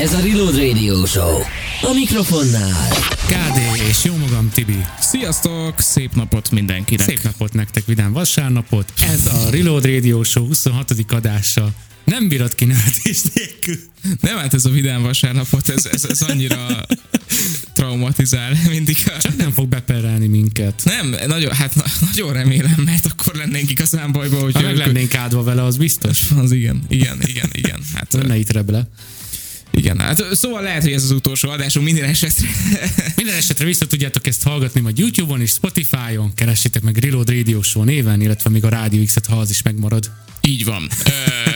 Ez a Reload Radio Show. A mikrofonnál. KD és jó magam Tibi. Sziasztok, szép napot mindenkinek. Szép napot nektek, vidám vasárnapot. Ez a Reload Radio Show 26. adása. Nem bírat ki nevetés nélkül. Nem, hát ez a vidám vasárnapot, ez, ez, ez annyira traumatizál mindig. A... Csak nem fog beperelni minket. Nem, nagyon, hát na, nagyon remélem, mert akkor lennénk igazán bajba, hogy Ha meg lennénk áldva vele, az biztos. Az igen, igen, igen, igen. Hát, Ne itt reble. Igen, hát szóval lehet, hogy ez az utolsó adásunk minden esetre. Minden esetre vissza tudjátok ezt hallgatni majd YouTube-on és Spotify-on. Keressétek meg Reload Radio Show néven, illetve még a Radio X-et, ha az is megmarad. Így van.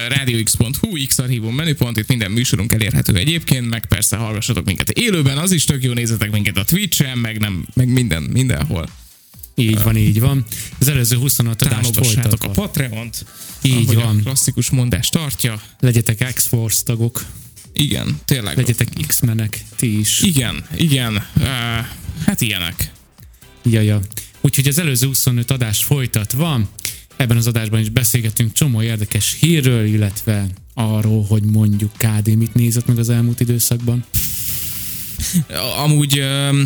RadioX.hu, X archívum menüpont, itt minden műsorunk elérhető egyébként, meg persze hallgassatok minket élőben, az is tök jó, nézzetek minket a Twitch-en, meg, nem, meg minden, mindenhol. Így van, így van. Az előző 25 adást Támogassátok a folytatva. Patreont. Így van. A klasszikus mondás tartja. Legyetek X-Force tagok, Igen, tényleg. legyetek X-menek, ti is. Igen, igen. Uh, hát ilyenek. Jaja. Úgyhogy az előző 25 adást folytatva, ebben az adásban is beszélgetünk csomó érdekes hírről, illetve arról, hogy mondjuk KD mit nézett meg az elmúlt időszakban. Amúgy uh,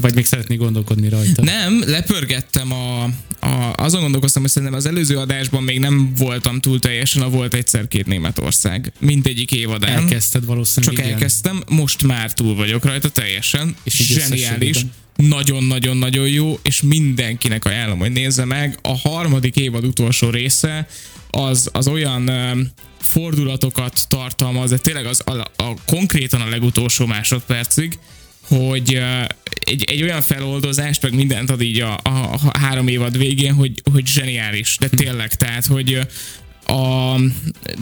Vagy még szeretnék gondolkodni rajta. nem, lepörgettem a, a, azon gondolkoztam, hogy szerintem az előző adásban még nem voltam túl teljesen a volt egyszer két Németország. Mindegyik évadán. Elkezdted valószínűleg. Csak igen. elkezdtem, most már túl vagyok rajta teljesen. És Zseniális. Nagyon-nagyon-nagyon jó, és mindenkinek ajánlom, hogy nézze meg. A harmadik évad utolsó része az, az olyan fordulatokat tartalmaz, de tényleg az a, a, konkrétan a legutolsó másodpercig, hogy egy, egy olyan feloldozást, meg mindent ad így a, a, három évad végén, hogy, hogy zseniális, de tényleg, tehát, hogy a,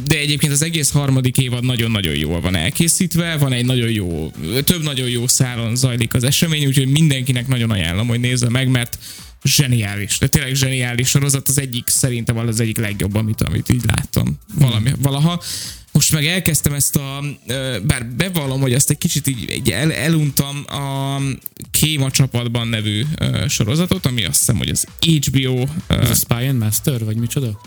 de egyébként az egész harmadik évad nagyon-nagyon jól van elkészítve, van egy nagyon jó, több nagyon jó szálon zajlik az esemény, úgyhogy mindenkinek nagyon ajánlom, hogy nézze meg, mert zseniális, de tényleg zseniális sorozat, az egyik szerintem az egyik legjobb, amit, amit így láttam valami, valaha. Most meg elkezdtem ezt a, bár bevallom, hogy azt egy kicsit így, így el, eluntam a Kéma csapatban nevű sorozatot, ami azt hiszem, hogy az HBO Ez a Spy and Master, vagy micsoda?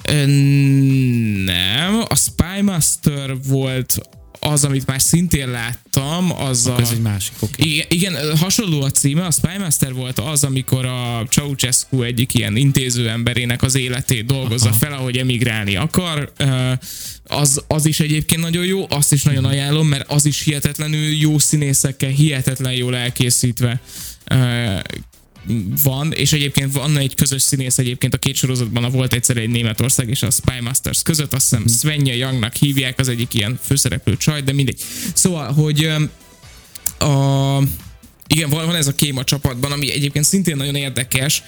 Nem, a Spy Master volt az, amit már szintén láttam, az a... Ez egy másik, oké. Igen, igen, hasonló a címe, a Spy Master volt az, amikor a Ceausescu egyik ilyen intéző emberének az életét dolgozza Aha. fel, ahogy emigrálni akar. Az, az is egyébként nagyon jó, azt is nagyon ajánlom, mert az is hihetetlenül jó színészekkel, hihetetlen jól elkészítve van, és egyébként van egy közös színész egyébként a két sorozatban, a volt egyszer egy Németország és a Spy Masters között, azt hiszem Svenja Youngnak hívják, az egyik ilyen főszereplő csaj, de mindegy. Szóval, hogy a, igen, van, van ez a kém a csapatban, ami egyébként szintén nagyon érdekes,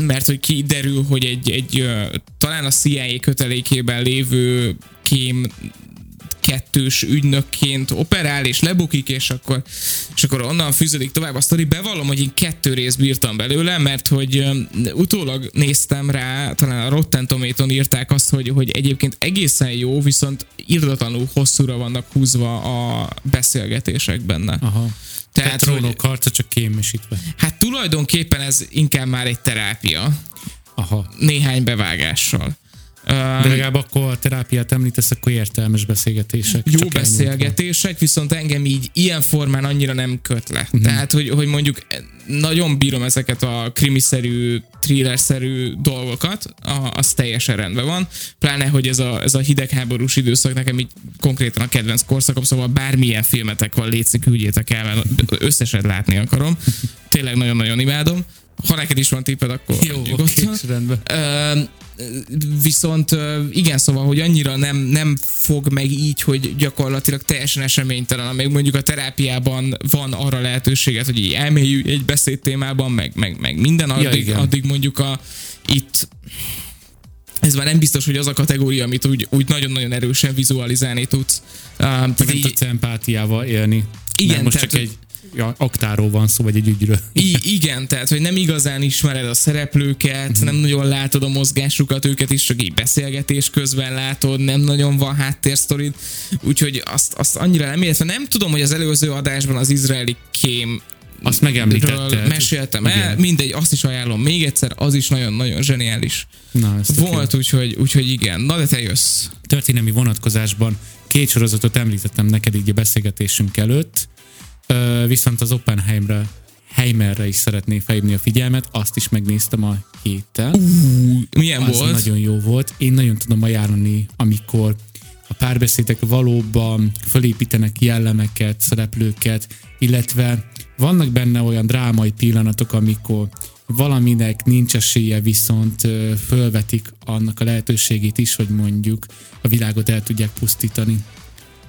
mert hogy kiderül, hogy egy, egy talán a CIA kötelékében lévő kém kettős ügynökként operál, és lebukik, és akkor, és akkor onnan fűződik tovább a sztori. Bevallom, hogy én kettő részt bírtam belőle, mert hogy utólag néztem rá, talán a Rotten Tomaton írták azt, hogy, hogy egyébként egészen jó, viszont irdatlanul hosszúra vannak húzva a beszélgetések benne. Aha. Tehát, Tehát, trónok harca csak kémesítve. hát tulajdonképpen ez inkább már egy terápia, Aha. néhány bevágással. De legalább akkor a terápiát említesz, akkor értelmes beszélgetések. jó beszélgetések, viszont engem így ilyen formán annyira nem köt le. Mhm. Tehát, hogy, hogy mondjuk nagyon bírom ezeket a krimiszerű, thrillerszerű dolgokat, a, az teljesen rendben van. Pláne, hogy ez a, ez a hidegháborús időszak nekem így konkrétan a kedvenc korszakom, szóval bármilyen filmetek van, létszik, küldjétek el, mert összeset látni akarom. Tényleg nagyon-nagyon imádom. Ha neked is van tipped, akkor Jó, oké, rendben. Ö, viszont igen, szóval, hogy annyira nem, nem fog meg így, hogy gyakorlatilag teljesen eseménytelen, még mondjuk a terápiában van arra lehetőséget, hogy így elmélyülj egy beszédtémában, meg, meg, meg minden, addig, igen. addig mondjuk a, itt ez már nem biztos, hogy az a kategória, amit úgy, úgy nagyon-nagyon erősen vizualizálni tudsz. Meg tehát nem így, tudsz empátiával élni. Igen, most tehát, csak egy ja, aktáról van szó, vagy egy ügyről. I- igen, tehát, hogy nem igazán ismered a szereplőket, Mhm. nem nagyon látod a mozgásukat, őket is csak így beszélgetés közben látod, nem nagyon van háttérsztorid, úgyhogy azt, azt annyira nem illetve nem tudom, hogy az előző adásban az izraeli kém Azt megemlítetted. meséltem el, Igen. mindegy, azt is ajánlom még egyszer, az is nagyon-nagyon zseniális Na, ez volt, úgyhogy, úgyhogy igen. Na de te jössz. történelmi vonatkozásban két sorozatot említettem neked így a beszélgetésünk előtt, viszont az Oppenheimre Heimerre is szeretné felhívni a figyelmet, azt is megnéztem a héten. Uh, milyen az volt? nagyon jó volt. Én nagyon tudom ajánlani, amikor a párbeszédek valóban fölépítenek jellemeket, szereplőket, illetve vannak benne olyan drámai pillanatok, amikor valaminek nincs esélye, viszont fölvetik annak a lehetőségét is, hogy mondjuk a világot el tudják pusztítani.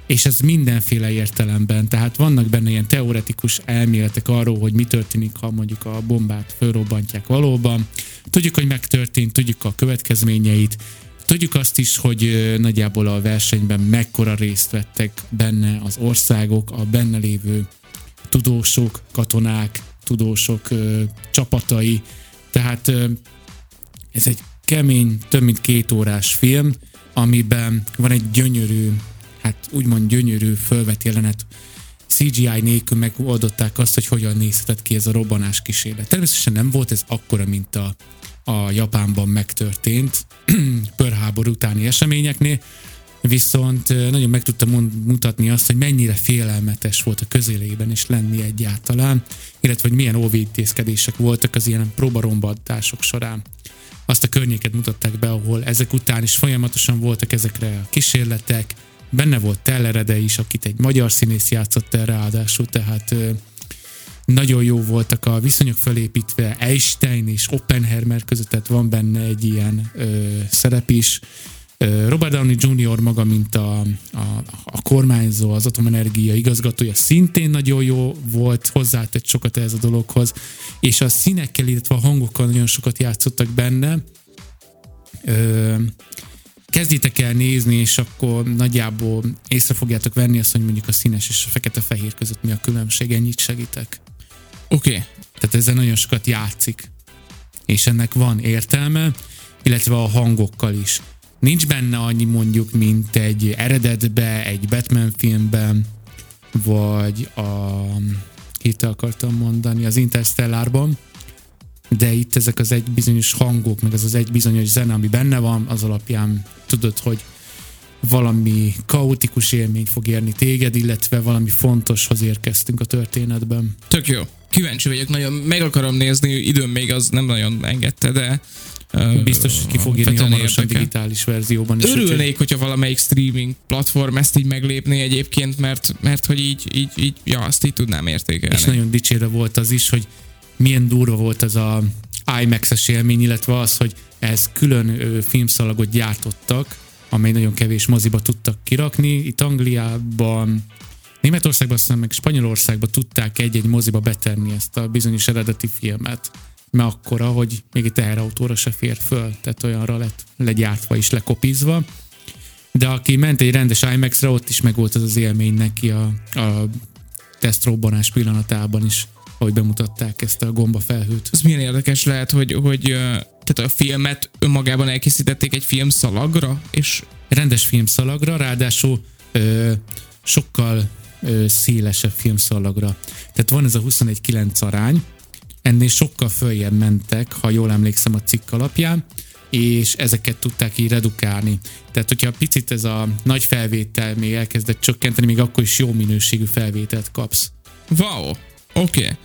És ez mindenféle értelemben, tehát vannak benne ilyen teoretikus elméletek arról, hogy mi történik, ha mondjuk a bombát fölrobbantják valóban. Tudjuk, hogy megtörtént, tudjuk a következményeit, Tudjuk azt is, hogy nagyjából a versenyben mekkora részt vettek benne az országok, a benne lévő tudósok, katonák, tudósok csapatai. Tehát ez egy kemény, több mint két órás film, amiben van egy gyönyörű, hát úgymond gyönyörű fölvett jelenet, CGI nélkül megoldották azt, hogy hogyan nézhetett ki ez a robbanás kísérlet. Természetesen nem volt ez akkora, mint a, a Japánban megtörtént pörháború utáni eseményeknél, viszont nagyon meg tudta mutatni azt, hogy mennyire félelmetes volt a közélében is lenni egyáltalán, illetve hogy milyen óvintézkedések voltak az ilyen próbarombatások során. Azt a környéket mutatták be, ahol ezek után is folyamatosan voltak ezekre a kísérletek, benne volt Tellerede is, akit egy magyar színész játszott el ráadásul, tehát nagyon jó voltak a viszonyok felépítve, Einstein és Oppenheimer között, tehát van benne egy ilyen ö, szerep is. Robert Downey Jr. maga, mint a, a, a kormányzó, az atomenergia igazgatója szintén nagyon jó volt, hozzátett sokat ez a dologhoz, és a színekkel, illetve a hangokkal nagyon sokat játszottak benne. Ö, kezdjétek el nézni, és akkor nagyjából észre fogjátok venni azt, hogy mondjuk a színes és a fekete-fehér között mi a különbség, ennyit segítek. Oké. Okay. Tehát ezzel nagyon sokat játszik. És ennek van értelme, illetve a hangokkal is. Nincs benne annyi mondjuk, mint egy eredetbe, egy Batman filmben, vagy a... Itt akartam mondani, az Interstellárban, de itt ezek az egy bizonyos hangok, meg az az egy bizonyos zene, ami benne van, az alapján tudod, hogy valami kaotikus élmény fog érni téged, illetve valami fontoshoz érkeztünk a történetben. Tök jó. Kíváncsi vagyok, nagyon meg akarom nézni, időm még az nem nagyon engedte, de Biztos, hogy ki fog írni hamarosan digitális verzióban is. Örülnék, hogyha valamelyik streaming platform ezt így meglépné egyébként, mert, mert hogy így, így, így, ja, azt így tudnám értékelni. És nagyon dicsérve volt az is, hogy milyen durva volt az a IMAX-es élmény, illetve az, hogy ez külön filmszalagot gyártottak, amely nagyon kevés moziba tudtak kirakni. Itt Angliában, Németországban, aztán meg Spanyolországban tudták egy-egy moziba betenni ezt a bizonyos eredeti filmet. Mert akkora, hogy még egy teherautóra se fér föl, tehát olyanra lett legyártva és lekopizva. De aki ment egy rendes IMAX-re, ott is meg volt az az élmény neki a, a tesztrobbanás pillanatában is, ahogy bemutatták ezt a gombafelhőt. Ez milyen érdekes lehet, hogy, hogy tehát a filmet önmagában elkészítették egy film szalagra, és Rendes filmszalagra, ráadásul ö, sokkal ö, szélesebb filmszalagra. Tehát van ez a 21-9 arány, ennél sokkal följebb mentek, ha jól emlékszem a cikk alapján, és ezeket tudták így redukálni. Tehát, hogyha picit ez a nagy felvétel még elkezdett csökkenteni, még akkor is jó minőségű felvételt kapsz. wow, oké. Okay.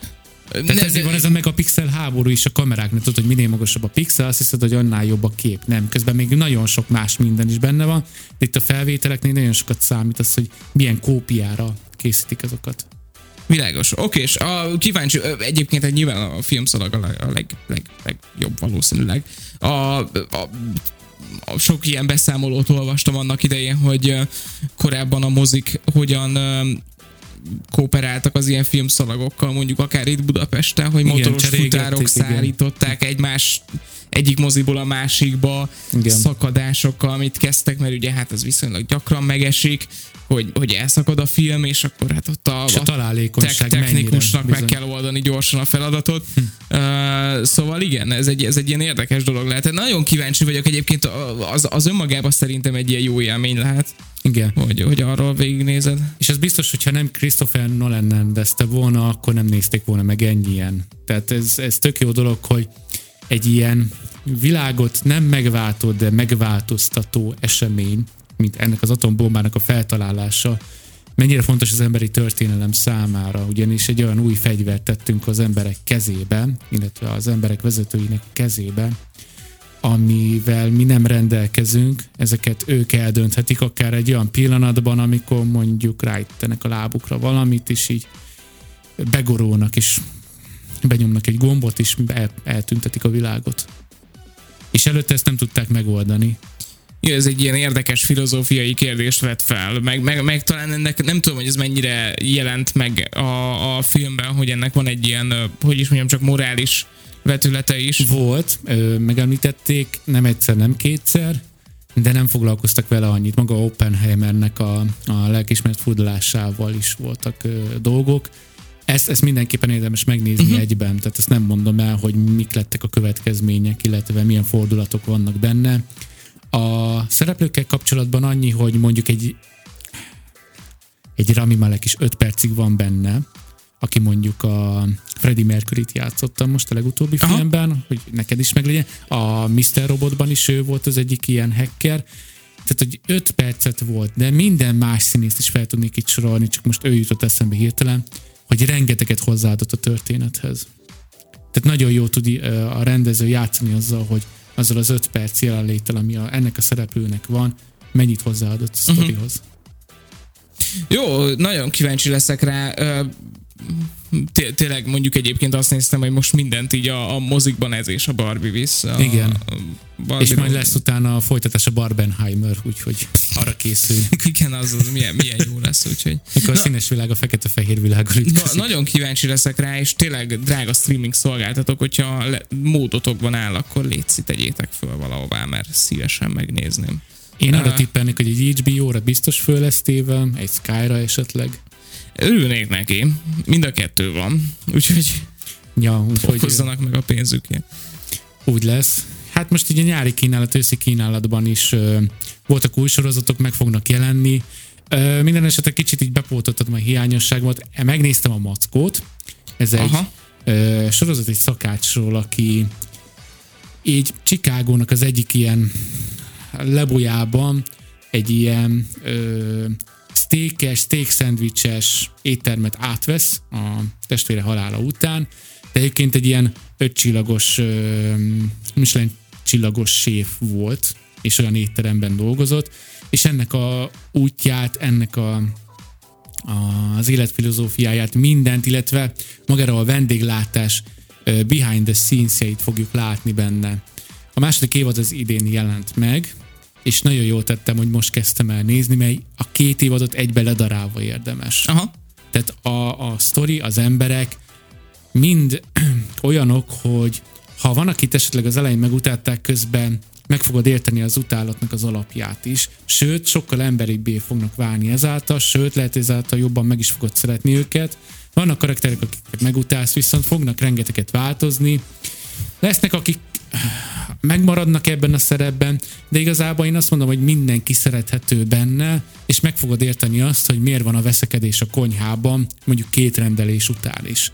Tehát ezért van ez a megapixel háború is a kameráknak, tudod, hogy minél magasabb a pixel, azt hiszed, hogy annál jobb a kép. Nem, közben még nagyon sok más minden is benne van, de itt a felvételeknél nagyon sokat számít az, hogy milyen kópiára készítik azokat. Világos. Oké, és a kíváncsi, egyébként egy nyilván a filmszalag a, leg, a leg, leg, legjobb valószínűleg. A, a, a sok ilyen beszámolót olvastam annak idején, hogy korábban a mozik hogyan kooperáltak az ilyen filmszalagokkal, mondjuk akár itt Budapesten, hogy Igen, motoros futárok igen. szállították egymás egyik moziból a másikba Igen. szakadásokkal, amit kezdtek, mert ugye hát ez viszonylag gyakran megesik, hogy, hogy elszakad a film, és akkor hát ott a, És a találékonyság tech- technikusnak mennyire meg kell oldani gyorsan a feladatot. Uh, szóval igen, ez egy, ez egy ilyen érdekes dolog lehet. Nagyon kíváncsi vagyok egyébként, az, az önmagában szerintem egy ilyen jó élmény lehet, Igen. hogy, hogy arról végignézed. És az biztos, hogyha nem Christopher Nolan rendezte volna, akkor nem nézték volna meg ennyien. Tehát ez, ez tök jó dolog, hogy egy ilyen világot nem megváltó, de megváltoztató esemény mint ennek az atombombának a feltalálása, mennyire fontos az emberi történelem számára, ugyanis egy olyan új fegyvert tettünk az emberek kezébe, illetve az emberek vezetőinek kezébe, amivel mi nem rendelkezünk, ezeket ők eldönthetik akár egy olyan pillanatban, amikor mondjuk ráittenek a lábukra valamit, és így begorolnak, és benyomnak egy gombot, és el, eltüntetik a világot. És előtte ezt nem tudták megoldani. Ja, ez egy ilyen érdekes filozófiai kérdést vet fel, meg, meg, meg talán ennek nem tudom, hogy ez mennyire jelent meg a, a filmben, hogy ennek van egy ilyen, hogy is mondjam, csak morális vetülete is. Volt, ö, megemlítették, nem egyszer, nem kétszer, de nem foglalkoztak vele annyit. Maga Oppenheimernek a, a lelkismert furdalásával is voltak ö, dolgok. Ezt, ezt mindenképpen érdemes megnézni uh-huh. egyben, tehát ezt nem mondom el, hogy mik lettek a következmények, illetve milyen fordulatok vannak benne. A szereplőkkel kapcsolatban annyi, hogy mondjuk egy egy Rami Malek is 5 percig van benne, aki mondjuk a Freddie Mercury-t játszotta most a legutóbbi Aha. filmben, hogy neked is meglegyen. A Mr. Robotban is ő volt az egyik ilyen hacker. Tehát, hogy 5 percet volt, de minden más színészt is fel tudnék itt sorolni, csak most ő jutott eszembe hirtelen, hogy rengeteget hozzáadott a történethez. Tehát nagyon jó tud a rendező játszani azzal, hogy azzal az 5 perc jelenléttel, ami a, ennek a szereplőnek van, mennyit hozzáadott a mhm. sztorihoz. Uh-huh. Jó, nagyon kíváncsi leszek rá tényleg mondjuk egyébként azt néztem, hogy most mindent így a, a mozikban ez és a Barbie visz. A, Igen. A Barbie és majd lesz utána a folytatás a Barbenheimer, úgyhogy arra készülünk. Igen, az, az milyen, milyen jó lesz, úgyhogy. Mikor a színes világ a fekete-fehér világgal na, Nagyon kíváncsi leszek rá, és tényleg drága streaming szolgáltatok, hogyha le, módotokban áll, akkor létszi, tegyétek föl valahová, mert szívesen megnézném. Én arra tippelnék, hogy egy HBO-ra biztos föl lesz téve, egy Sky-ra esetleg. Örülnék neki. Mind a kettő van. Úgyhogy ja, úgyhogy hozzanak meg a pénzükért. Úgy lesz. Hát most így a nyári kínálat, őszi kínálatban is ö, voltak új sorozatok, meg fognak jelenni. Ö, minden esetre kicsit így bepótoltatom a hiányosságot. Megnéztem a Mackót. Ez egy Aha. ö, sorozat egy szakácsról, aki így Csikágónak az egyik ilyen lebojában egy ilyen ö, steakes, steak szendvicses éttermet átvesz a testvére halála után, de egyébként egy ilyen ötcsillagos, Michelin csillagos séf volt, és olyan étteremben dolgozott, és ennek a útját, ennek a, az életfilozófiáját, mindent, illetve magára a vendéglátás behind the scenes fogjuk látni benne. A második évad az idén jelent meg, és nagyon jól tettem, hogy most kezdtem el nézni, mert a két évadot egybe ledarálva érdemes. Aha. Tehát a, a sztori, az emberek mind olyanok, hogy ha van, akit esetleg az elején megutálták közben, meg fogod érteni az utálatnak az alapját is, sőt, sokkal emberibbé fognak válni ezáltal, sőt, lehet ezáltal jobban meg is fogod szeretni őket. Vannak karakterek, akiket megutálsz, viszont fognak rengeteget változni. Lesznek, akik megmaradnak ebben a szerepben, de igazából én azt mondom, hogy mindenki szerethető benne, és meg fogod érteni azt, hogy miért van a veszekedés a konyhában, mondjuk két rendelés után is.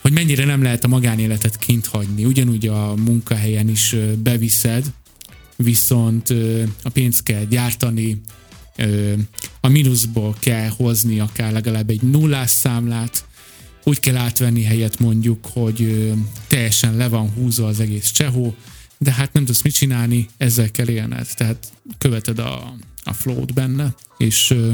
Hogy mennyire nem lehet a magánéletet kint hagyni. Ugyanúgy a munkahelyen is beviszed, viszont a pénzt kell gyártani, a mínuszból kell hozni akár legalább egy nullás számlát, úgy kell átvenni helyet mondjuk, hogy teljesen le van húzva az egész csehó, de hát nem tudsz mit csinálni, ezzel kell élned. Tehát követed a, a flow benne, és ö,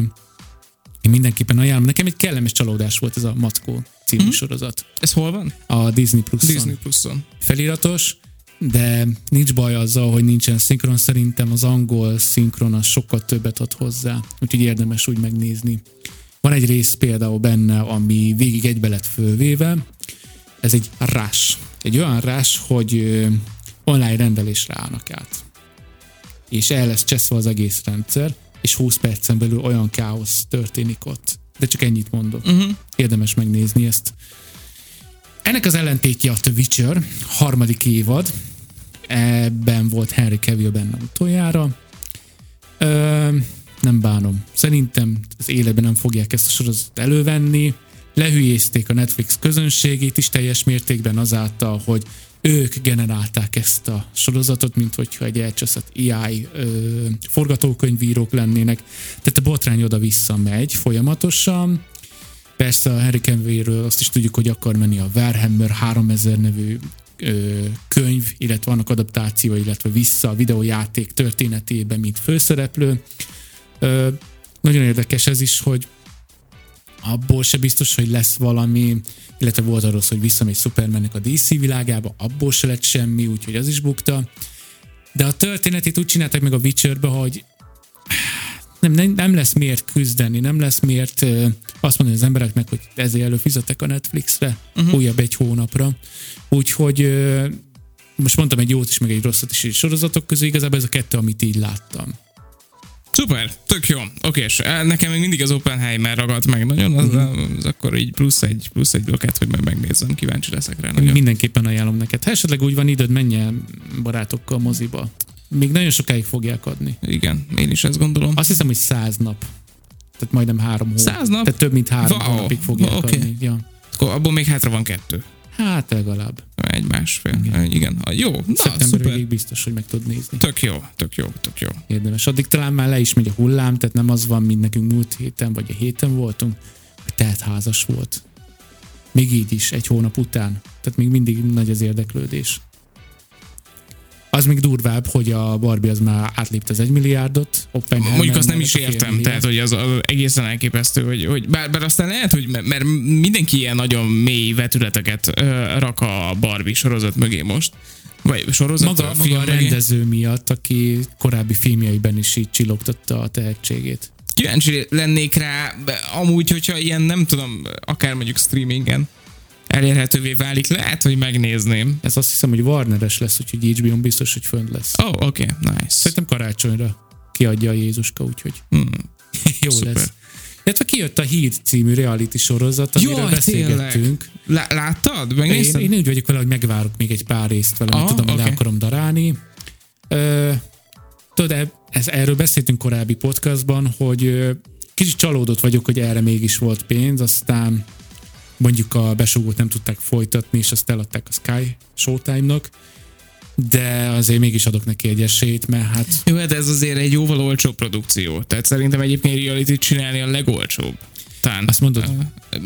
én mindenképpen ajánlom. Nekem egy kellemes csalódás volt ez a Mackó című mm-hmm. sorozat. Ez hol van? A Disney Plus-on. Disney Plus-on. Feliratos, de nincs baj azzal, hogy nincsen szinkron. Szerintem az angol szinkron az sokkal többet ad hozzá, úgyhogy érdemes úgy megnézni. Van egy rész például benne, ami végig egybe lett fölvéve, ez egy rás. Egy olyan rás, hogy online rendelésre állnak át. És el lesz cseszve az egész rendszer, és 20 percen belül olyan káosz történik ott. De csak ennyit mondok. Uh-huh. Érdemes megnézni ezt. Ennek az ellentétje a The Witcher, harmadik évad. Ebben volt Henry Cavill benne utoljára. Ö, nem bánom. Szerintem az életben nem fogják ezt a sorozatot elővenni. lehülyézték a Netflix közönségét is teljes mértékben azáltal, hogy ők generálták ezt a sorozatot, mint hogyha egy elcseszett AI ö, forgatókönyvírók lennének. Tehát a botrány oda-vissza megy folyamatosan. Persze a Harry Cavill-ről azt is tudjuk, hogy akar menni a Warhammer 3000 nevű ö, könyv, illetve vannak adaptáció, illetve vissza a videójáték történetében, mint főszereplő. Ö, nagyon érdekes ez is, hogy abból se biztos, hogy lesz valami, illetve volt arról hogy visszamegy Supermannek a DC világába, abból se lett semmi, úgyhogy az is bukta. De a történetét úgy csinálták meg a Witcherbe, hogy nem, nem, nem lesz miért küzdeni, nem lesz miért uh, azt mondani az embereknek, hogy ezért előfizetek a Netflixre uh-huh. újabb egy hónapra. Úgyhogy uh, most mondtam egy jót is, meg egy rosszat is, egy sorozatok közül, igazából ez a kettő, amit így láttam. Szuper, tök jó. Oké, és eh, nekem még mindig az Oppenheimer ragadt meg nagyon, az, uh-huh. az akkor így plusz egy, plusz egy blokkát, hogy meg megnézzem, kíváncsi leszek rá. Nagyon. Mindenképpen ajánlom neked. Ha esetleg úgy van időd, menj el barátokkal moziba. Még nagyon sokáig fogják adni. Igen, én is ezt gondolom. Azt hiszem, hogy száz nap. Tehát majdnem három hónap. Száz nap? Tehát több mint három wow. hónapig fogják okay. adni. Ja. Akkor abból még hátra van kettő. Hát legalább. Egy másfél. Igen. Igen. Jó. Na, Szeptember biztos, hogy meg tud nézni. Tök jó, tök jó, tök jó. Érdemes. Addig talán már le is megy a hullám, tehát nem az van, mint nekünk múlt héten, vagy a héten voltunk, hogy tehát házas volt. Még így is, egy hónap után. Tehát még mindig nagy az érdeklődés. Az még durvább, hogy a Barbie az már átlépte az egy milliárdot. Oppenheimer Mondjuk azt nem is értem, tehát hogy az, az egészen elképesztő, hogy, hogy bár, bár aztán lehet, hogy mert mindenki ilyen nagyon mély vetületeket uh, rak a Barbie sorozat mögé most. Vagy sorozat, maga, maga a rendező mögé. miatt, aki korábbi filmjeiben is így csillogtatta a tehetségét. Kíváncsi lennék rá, amúgy, hogyha ilyen, nem tudom, akár mondjuk streamingen, elérhetővé válik, lehet, hogy megnézném. Ez azt hiszem, hogy Warneres lesz, úgyhogy HBO biztos, hogy fönt lesz. Oh, oké, okay, nice. Szerintem karácsonyra kiadja a Jézuska, úgyhogy hmm. jó Szuper. lesz. Illetve kijött a Híd című reality sorozat, amiről Jaj, beszélgettünk. Lá- láttad? Én, én úgy vagyok vele, hogy megvárok még egy pár részt vele, ah, tudom, hogy okay. le akarom darálni. Ö, tudod, ez, erről beszéltünk korábbi podcastban, hogy kicsit csalódott vagyok, hogy erre mégis volt pénz, aztán mondjuk a besugót nem tudták folytatni, és azt eladták a Sky Showtime-nak, de azért mégis adok neki egy esélyt, mert hát... Jó, hát ez azért egy jóval olcsóbb produkció. Tehát szerintem egyébként reality csinálni a legolcsóbb. Tán. Azt mondod?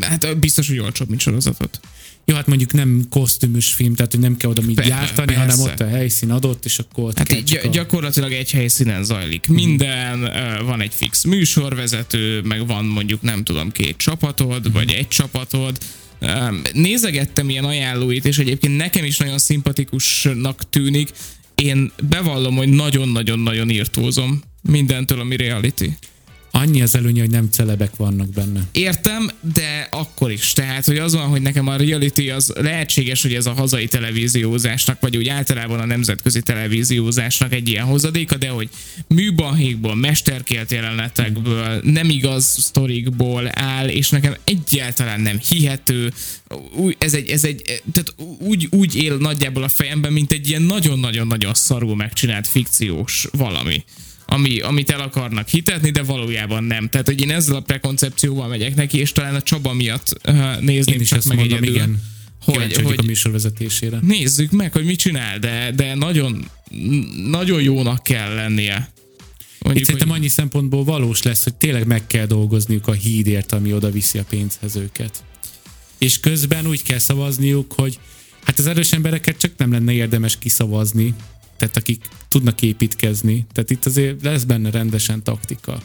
Hát biztos, hogy olcsóbb, mint sorozatot. Jó, hát mondjuk nem kosztümös film, tehát hogy nem kell oda mit gyártani, persze. hanem ott a helyszín adott, és akkor ott hát gy- a... gyakorlatilag egy helyszínen zajlik minden, hmm. van egy fix műsorvezető, meg van mondjuk nem tudom két csapatod, hmm. vagy egy csapatod, nézegettem ilyen ajánlóit, és egyébként nekem is nagyon szimpatikusnak tűnik. Én bevallom, hogy nagyon-nagyon-nagyon írtózom mindentől, ami reality annyi az előnye, hogy nem celebek vannak benne. Értem, de akkor is. Tehát, hogy az van, hogy nekem a reality az lehetséges, hogy ez a hazai televíziózásnak, vagy úgy általában a nemzetközi televíziózásnak egy ilyen hozadéka, de hogy műbalhékból, mesterkélt jelenetekből, nem igaz sztorikból áll, és nekem egyáltalán nem hihető. Ez egy, ez egy, tehát úgy, úgy él nagyjából a fejemben, mint egy ilyen nagyon-nagyon-nagyon szarul megcsinált fikciós valami ami, amit el akarnak hitetni, de valójában nem. Tehát, hogy én ezzel a prekoncepcióval megyek neki, és talán a Csaba miatt uh, nézném én is csak meg mondom, egyedül. Igen. Hogy, hogy, a műsorvezetésére. Nézzük meg, hogy mit csinál, de, de nagyon, nagyon jónak kell lennie. Mondjuk, Itt szerintem hogy... annyi szempontból valós lesz, hogy tényleg meg kell dolgozniuk a hídért, ami oda viszi a pénzhez őket. És közben úgy kell szavazniuk, hogy hát az erős embereket csak nem lenne érdemes kiszavazni, tehát akik tudnak építkezni. Tehát itt azért lesz benne rendesen taktika.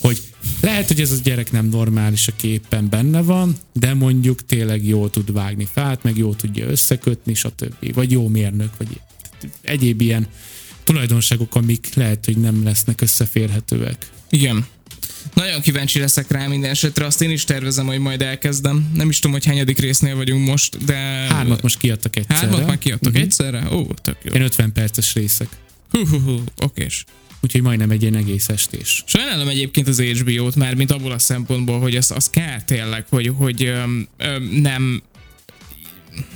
Hogy lehet, hogy ez a gyerek nem normális, a képen benne van, de mondjuk tényleg jól tud vágni fát, meg jól tudja összekötni, stb. Vagy jó mérnök, vagy egyéb ilyen tulajdonságok, amik lehet, hogy nem lesznek összeférhetőek. Igen. Nagyon kíváncsi leszek rá minden esetre, azt én is tervezem, hogy majd elkezdem. Nem is tudom, hogy hányadik résznél vagyunk most, de... Hármat most kiadtak egyszerre. Hármat már kiadtak uh-huh. egyszerre? Ó, tök jó. Én 50 perces részek. Hú, hú, hú, okés. Úgyhogy majdnem egy ilyen egész estés. Sajnálom egyébként az HBO-t már, mint abból a szempontból, hogy az, az kell tényleg, hogy, hogy öm, öm, nem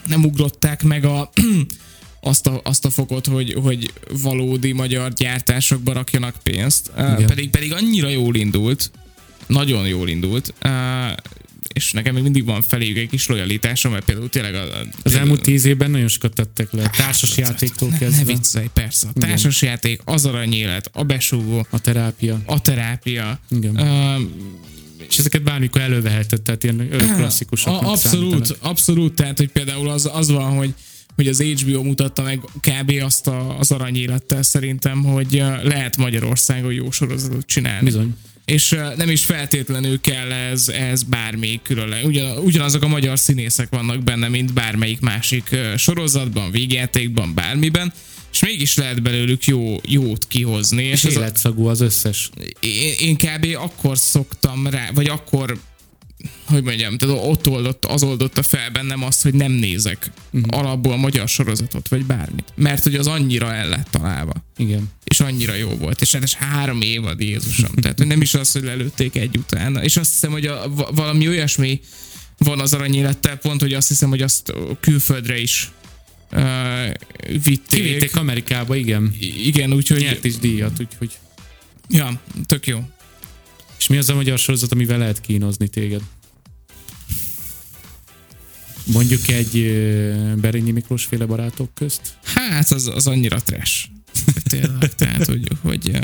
nem ugrották meg a azt a, azt a fokot, hogy, hogy valódi magyar gyártásokba rakjanak pénzt. Uh, pedig, pedig annyira jól indult, nagyon jól indult. És nekem még mindig van feléjük egy kis lojalitásom, mert például tényleg a, a, Az elmúlt tíz évben nagyon sokat tettek le. Társas játéktól ne, ne kezdve. viccelj, persze. A társasjáték, az aranyélet, a besúgó, A terápia. a terápia. Igen. Uh, És ezeket bármikor elővehetett, tehát ilyen örök klasszikusok. abszolút, abszolút, tehát hogy például az, az van, hogy hogy az HBO mutatta meg kb. azt a, az aranyélettel szerintem, hogy lehet Magyarországon jó sorozatot csinálni. Bizony. És nem is feltétlenül kell ez, ez bármelyik különleg. Ugyan, ugyanazok a magyar színészek vannak benne, mint bármelyik másik sorozatban, végjátékban, bármiben, és mégis lehet belőlük jó, jót kihozni. És ez a- életszagú az összes. én, én kb. akkor szoktam rá, vagy akkor hogy mondjam, tehát ott oldott, az oldotta fel bennem azt, hogy nem nézek uh-huh. alapból magyar sorozatot, vagy bármit. Mert hogy az annyira el lett találva. Igen. És annyira jó volt. És hát ez három évad, Jézusom. Tehát hogy nem is az, hogy lelőtték egy utána. És azt hiszem, hogy a, va- valami olyasmi van az aranyélettel pont, hogy azt hiszem, hogy azt külföldre is uh, vitték. Kivitték Amerikába, igen. I- Igen, úgyhogy... Nyert is díjat, úgyhogy. Ja, tök jó. És mi az a magyar sorozat, amivel lehet kínozni téged? Mondjuk egy Berényi Miklós féle barátok közt? Hát az, az annyira trash. Tényleg, tehát, hogy, hogy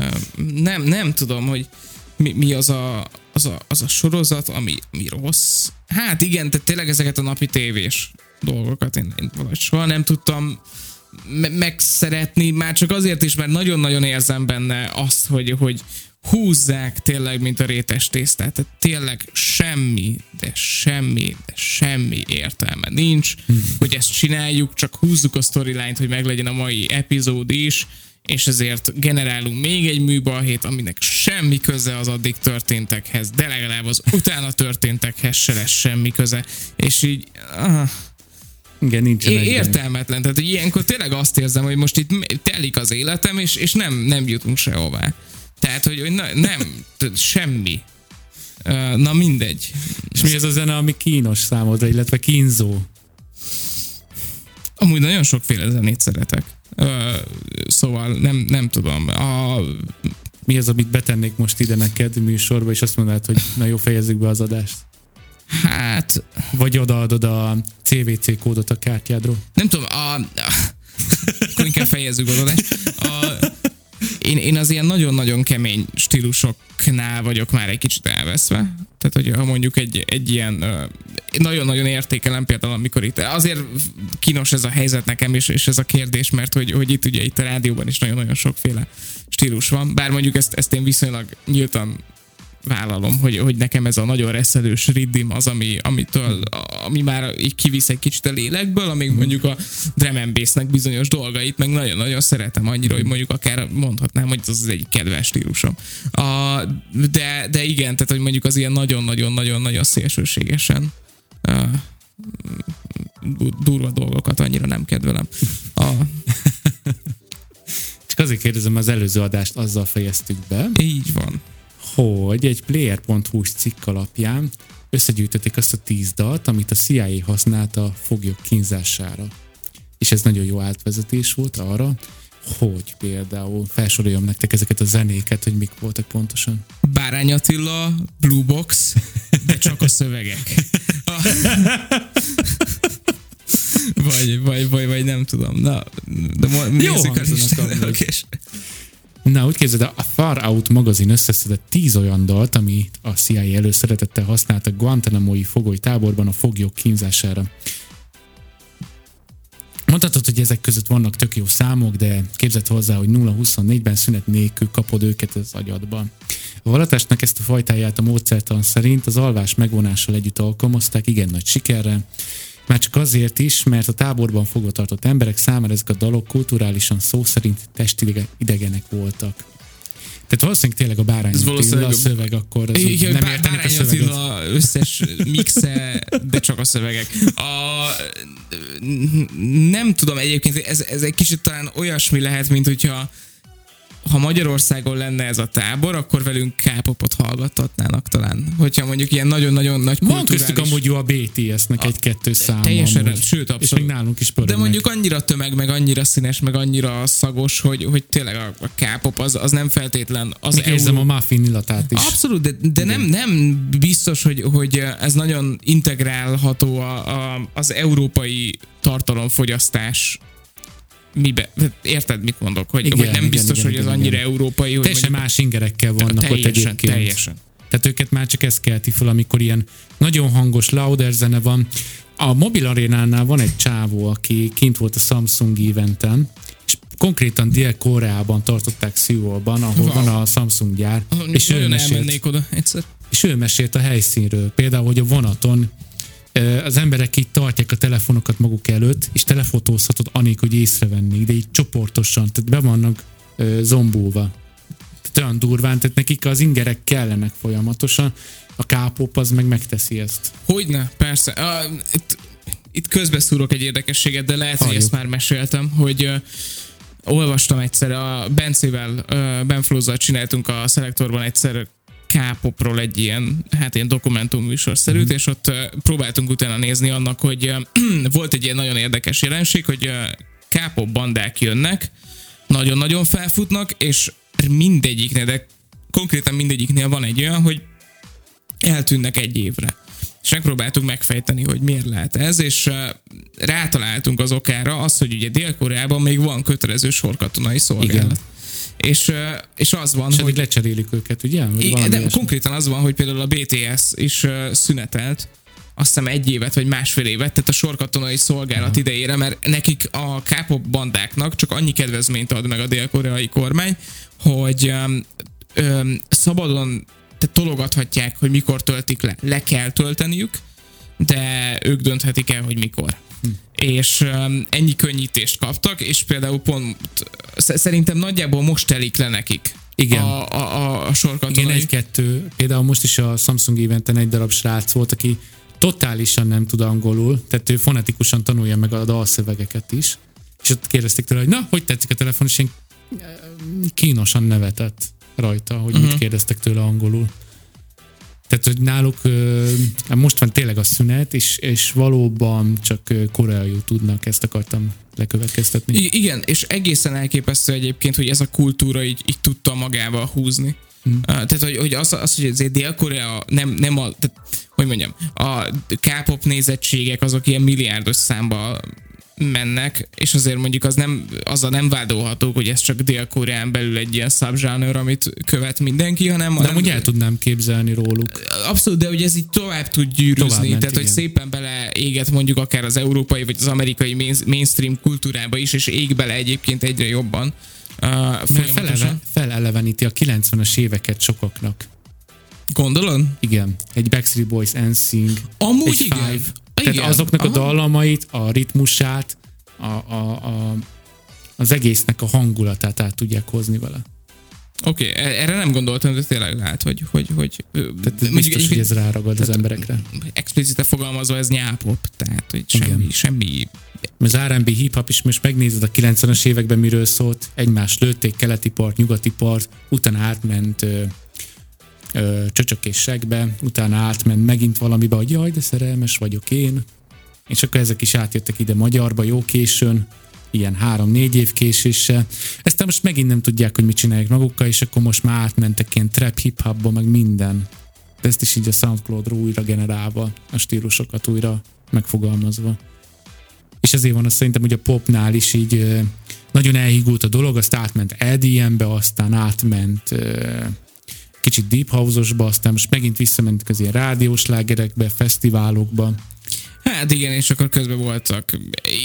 nem, nem tudom, hogy mi, mi az, a, az, a, az a sorozat, ami, ami rossz. Hát igen, tehát tényleg ezeket a napi tévés dolgokat én, én valahogy soha nem tudtam me- megszeretni, már csak azért is, mert nagyon-nagyon érzem benne azt, hogy, hogy húzzák tényleg, mint a rétes tésztát. Tehát tényleg semmi, de semmi, de semmi értelme nincs, hogy ezt csináljuk, csak húzzuk a storyline-t, hogy meglegyen a mai epizód is, és ezért generálunk még egy műbalhét, aminek semmi köze az addig történtekhez, de legalább az utána történtekhez se lesz semmi köze. És így... Ah, Igen, nincsen É- értelmetlen. Tehát ilyenkor tényleg azt érzem, hogy most itt telik az életem, és, és nem, nem jutunk sehová. Tehát, hogy, hogy na, nem, semmi. Na mindegy. És mi az a zene, ami kínos számodra, illetve kínzó? Amúgy nagyon sokféle zenét szeretek. Szóval nem, nem tudom. A, Mi az, amit betennék most ide neked műsorba, és azt mondanád, hogy na jó, fejezzük be az adást. hát Vagy odaadod a CVC kódot a kártyádról. nem tudom, a akkor inkább fejezzük az adást. A, én, én az ilyen nagyon-nagyon kemény stílusoknál vagyok már egy kicsit elveszve. Tehát, hogy ha mondjuk egy, egy ilyen nagyon-nagyon értékelem például, amikor itt azért kínos ez a helyzet nekem is, és ez a kérdés, mert hogy, hogy itt ugye itt a rádióban is nagyon-nagyon sokféle stílus van, bár mondjuk ezt, ezt én viszonylag nyíltan vállalom, hogy, hogy nekem ez a nagyon reszelős riddim az, ami, amitől, ami már így kivisz egy kicsit a lélekből, amíg mondjuk a drum and bass-nek bizonyos dolgait meg nagyon-nagyon szeretem annyira, hogy mondjuk akár mondhatnám, hogy az az egyik kedvenc stílusom. A, de, de igen, tehát hogy mondjuk az ilyen nagyon-nagyon-nagyon-nagyon szélsőségesen a, du- durva dolgokat annyira nem kedvelem. A, Csak azért kérdezem, az előző adást azzal fejeztük be, így van. Hogy egy player.hu-s cikk alapján összegyűjtötték azt a tíz dalt, amit a CIA használta a foglyok kínzására. És ez nagyon jó átvezetés volt arra, hogy például felsoroljam nektek ezeket a zenéket, hogy mik voltak pontosan. Bárány Attila, Blue Box, de csak a szövegek. vagy, vagy, vagy, vagy nem tudom. Na, de mo- az hangzanak. Oké. Na, úgy képzeld, el, a Far Out magazin összeszedett tíz olyan dalt, amit a CIA előszeretettel használtak Guantanamo-i fogoly táborban a foglyok kínzására. Mondhatod, hogy ezek között vannak tök jó számok, de képzeld hozzá, hogy 0-24-ben szünet nélkül kapod őket az agyadba. A valatásnak ezt a fajtáját a módszertan szerint az alvás megvonással együtt alkalmazták igen nagy sikerrel, már csak azért is, mert a táborban fogva tartott emberek számára ezek a dalok kulturálisan szó szerint testi idegenek voltak. Tehát valószínűleg tényleg a bárány Ez Attila valószínűleg a szöveg akkor az Igen, nem Bá- értenek a szöveget. Attila összes mixe, de csak a szövegek. A, nem tudom egyébként, ez, ez egy kicsit talán olyasmi lehet, mint hogyha ha Magyarországon lenne ez a tábor, akkor velünk K-popot hallgathatnának talán. Hogyha mondjuk ilyen nagyon-nagyon nagy Van kulturális... köztük amúgy jó a BTS-nek egy-kettő szám. Teljesen, amúgy. sőt, És abszolút. még nálunk is De pörögnek. mondjuk annyira tömeg, meg annyira színes, meg annyira szagos, hogy, hogy tényleg a, a K-pop az, az nem feltétlen az Még érzem a muffin illatát is. Abszolút, de, de nem, nem biztos, hogy, hogy ez nagyon integrálható a, a, az európai tartalomfogyasztás mibe. Érted, mit mondok? Hogy, Igen, hogy nem igen, biztos, igen, hogy ez igen, annyira igen. európai, hogy Teljesen mondjuk- más ingerekkel vannak ott teljesen, egyébként. teljesen. Tehát őket már csak ez kelti fel, amikor ilyen nagyon hangos louder zene van. A mobil arénánál van egy csávó, aki kint volt a Samsung eventen, és konkrétan Dél-Koreában tartották Szűolban, ahol Wow. van a Samsung gyár, és ő, mesélt, oda egyszer. és ő mesélt a helyszínről. Például, hogy a vonaton az emberek így tartják a telefonokat maguk előtt, és telefotózhatod anélkül, hogy észrevennék, de így csoportosan, tehát be vannak ö, zombulva. Tehát olyan durván, tehát nekik az ingerek kellenek folyamatosan, a K-pop az meg megteszi ezt. Hogyne, persze. Uh, itt, itt közbeszúrok egy érdekességet, de lehet, hogy Halljuk. ezt már meséltem, hogy uh, olvastam egyszer, a Bencével, uh, Benflózzal csináltunk a Szelektorban egyszer K-popról egy ilyen, hát ilyen dokumentumműsorszerűt, Mhm. mm. és ott próbáltunk utána nézni annak, hogy volt egy ilyen nagyon érdekes jelenség, hogy K-pop bandák jönnek, nagyon-nagyon felfutnak, és mindegyiknél, de konkrétan mindegyiknél van egy olyan, hogy eltűnnek egy évre. És megpróbáltuk megfejteni, hogy miért lehet ez, és rátaláltunk az okára az, hogy ugye Dél-Koreában még van kötelező sorkatonai szolgálat. Igen. És, és az van, És hogy... lecserélik őket, ugye? Vagy de ilyesmi. konkrétan az van, hogy például a BTS is szünetelt, azt hiszem egy évet vagy másfél évet, tehát a sorkatonai szolgálat Aha. idejére, mert nekik a K-pop bandáknak csak annyi kedvezményt ad meg a dél-koreai kormány, hogy um, um, szabadon tehát tologathatják, hogy mikor töltik le. Le kell tölteniük, de ők dönthetik el, hogy mikor. És ennyi könnyítést kaptak, és például pont sz- szerintem nagyjából most telik le nekik Igen. a, a, a, sorkatonai. Igen, egy-kettő. Például most is a Samsung eventen egy darab srác volt, aki totálisan nem tud angolul, tehát ő fonetikusan tanulja meg a dalszövegeket is. És ott kérdezték tőle, hogy na, hogy tetszik a telefon, és én kínosan nevetett rajta, hogy uh-huh. mit kérdeztek tőle angolul. Tehát, hogy náluk ö, most van tényleg a szünet, és, és valóban csak koreaiul tudnak, ezt akartam lekövetkeztetni. I- igen, és egészen elképesztő egyébként, hogy ez a kultúra így, így tudta magával húzni. Uh, tehát, hogy, hogy az, az, hogy azért Dél-Korea nem, nem a, tehát, hogy mondjam, a K-pop nézettségek azok ilyen milliárdos számba mennek, és azért mondjuk az nem, azzal nem vádolható, hogy ez csak Dél-Koreán belül egy ilyen subzsáner, amit követ mindenki, hanem... De amúgy el tudnám képzelni róluk. Abszolút, de hogy ez így tovább tud gyűrűzni, Tovább ment, tehát hogy igen. szépen beleéget mondjuk akár az európai vagy az amerikai main- mainstream kultúrába is, és ég bele egyébként egyre jobban. Uh, Mert felele, feleleveníti a 90-es éveket sokaknak. Gondolod? Igen, egy Backstreet Boys, NSYNC, Amúgy egy igen. Five. Tehát Igen. azoknak a Aha. dallamait, a ritmusát, a, a, a, az egésznek a hangulatát át tudják hozni vele. Oké, okay, erre nem gondoltam, de tényleg lehet, hogy, hogy, hogy Tehát ez biztos, hogy ez ráragad az emberekre. explicite fogalmazva ez nyápop, tehát hogy semmi, Igen. semmi Az R&B hip-hop is most megnézed a 90-es években miről szólt, egymást lőtték, keleti part, nyugati part, utána átment csöcsökésekbe, utána átment megint valamibe, hogy jaj, de szerelmes vagyok én, és akkor ezek is átjöttek ide magyarba jó későn, ilyen három-négy év késéssel. Aztán most megint nem tudják, hogy mit csinálják magukkal, és akkor most már átmentek ilyen trap hip-hopba, meg minden. De ezt is így a Soundcloud-ról újra generálva, a stílusokat újra megfogalmazva. És ezért van az szerintem, hogy a popnál is így nagyon elhígult a dolog, azt átment EDM-be, aztán átment kicsit deep house-osba, aztán most megint visszamentek az ilyen rádiós lágerekbe, fesztiválokba. Hát igen, és akkor közben voltak.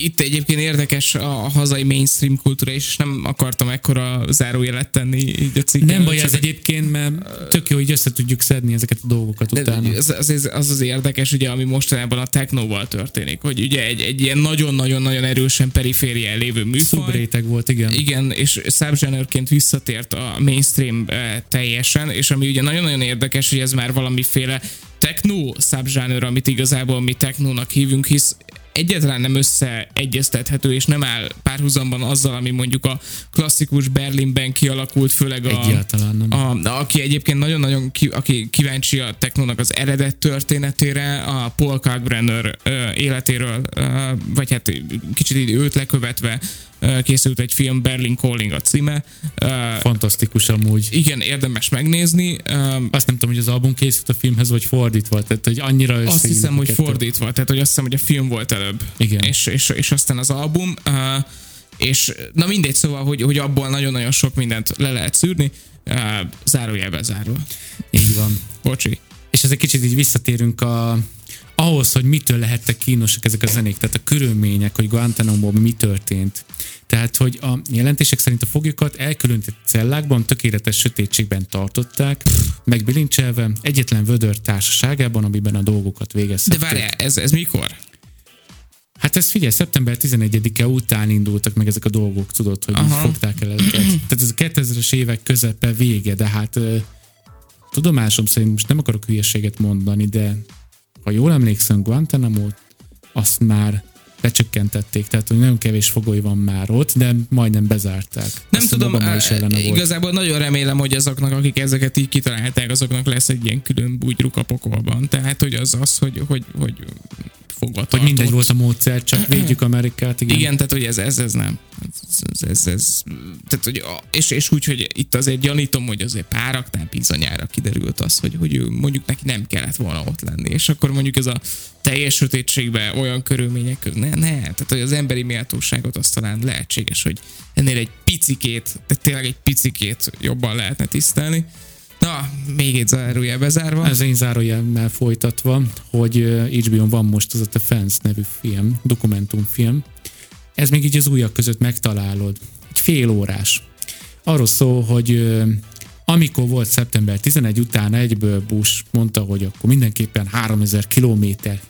Itt egyébként érdekes a hazai mainstream kultúra, és nem akartam ekkora zárójelet tenni így a cikken. Nem baj ez egyébként, mert tök jó, hogy össze tudjuk szedni ezeket a dolgokat de utána. az, az, az, az az érdekes, ugye, ami mostanában a technóval történik, hogy ugye egy, egy ilyen nagyon-nagyon-nagyon erősen periférián lévő műfaj. Szubréteg volt, igen. Igen, és subgenreként visszatért a mainstream teljesen, és ami ugye nagyon-nagyon érdekes, hogy ez már valamiféle techno subgenre, amit igazából mi technónak hívunk, hisz egyáltalán nem összeegyeztethető, és nem áll párhuzamban azzal, ami mondjuk a klasszikus Berlinben kialakult, főleg a, Egyáltalán nem. a, aki egyébként nagyon-nagyon ki, aki kíváncsi a technónak az eredet történetére, a Paul Kalkbrenner ö, életéről, ö, vagy hát kicsit így őt lekövetve készült egy film, Berlin Calling a címe. Fantasztikus amúgy. igen, érdemes megnézni. Azt nem tudom, hogy az album készült a filmhez, vagy fordítva. Tehát, hogy annyira Azt hiszem, hogy fordítva, tehát hogy azt hiszem, hogy a film volt előbb. Igen. És, és, és aztán az album. És na mindegy, szóval, hogy, hogy abból nagyon-nagyon sok mindent le lehet szűrni, zárójelben zárva. Így van. Bocsi. És ez egy kicsit így visszatérünk a, ahhoz, hogy mitől lehettek kínosak ezek a zenék, tehát a körülmények, hogy guantanamo mi történt. Tehát, hogy a jelentések szerint a foglyokat elkülönített cellákban, tökéletes sötétségben tartották, megbilincselve, egyetlen vödör társaságában, amiben a dolgokat De végeztek. várjál, ez, ez mikor? Hát ez figyelj, szeptember 11-e után indultak meg ezek a dolgok, tudod, hogy Aha. fogták el ezeket. Tehát ez a 2000-es évek közepe vége, de hát tudomásom szerint most nem akarok hülyeséget mondani, de ha jól emlékszem, guantanamo azt már lecsökkentették, tehát hogy nagyon kevés fogoly van már ott, de majdnem bezárták. Nem Azt tudom, Obama is ellene volt. igazából nagyon remélem, hogy azoknak, akik ezeket így kitalálták, azoknak lesz egy ilyen külön bugyruk a pokolban. Tehát, hogy az az, hogy, hogy, hogy fogva Hogy tartott. mindegy volt a módszer, csak védjük Amerikát, igen. Igen, tehát hogy ez, ez, ez nem. Ez, ez, ez, tehát, hogy és, és úgy, hogy itt azért gyanítom, hogy azért páraknál bizonyára kiderült az, hogy, hogy mondjuk neki nem kellett volna ott lenni. És akkor mondjuk ez a teljes sötétségben olyan körülmények között, ne, ne, tehát hogy az emberi méltóságot azt talán lehetséges, hogy ennél egy picikét, tehát tényleg egy picikét jobban lehetne tisztelni. Na, még egy zárójel bezárva. Ez én zárójellel folytatva, hogy HBO-n van most az a The Fence nevű film, dokumentumfilm. Ez még így az újak között megtalálod. Egy fél órás. Arról szól, hogy amikor volt szeptember 11 után egyből Bush mondta, hogy akkor mindenképpen 3000 kilométer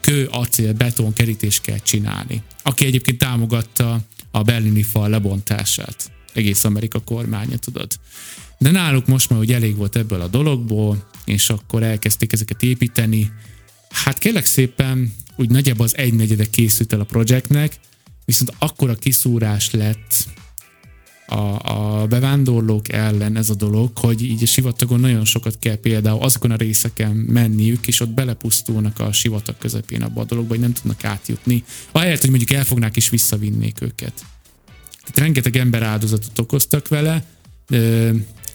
kő, acél, beton kerítést kell csinálni. Aki egyébként támogatta a berlini fal lebontását. Egész Amerika kormánya, tudod. De náluk most már, hogy elég volt ebből a dologból, és akkor elkezdték ezeket építeni. Hát kérlek szépen, úgy nagyjából az egynegyede készült el a projektnek, viszont akkora kiszúrás lett a, a bevándorlók ellen ez a dolog, hogy így a sivatagon nagyon sokat kell például azokon a részeken menniük, és ott belepusztulnak a sivatag közepén abba a dologba, hogy nem tudnak átjutni. Ahelyett, hogy mondjuk elfognák és visszavinnék őket. Tehát rengeteg ember áldozatot okoztak vele,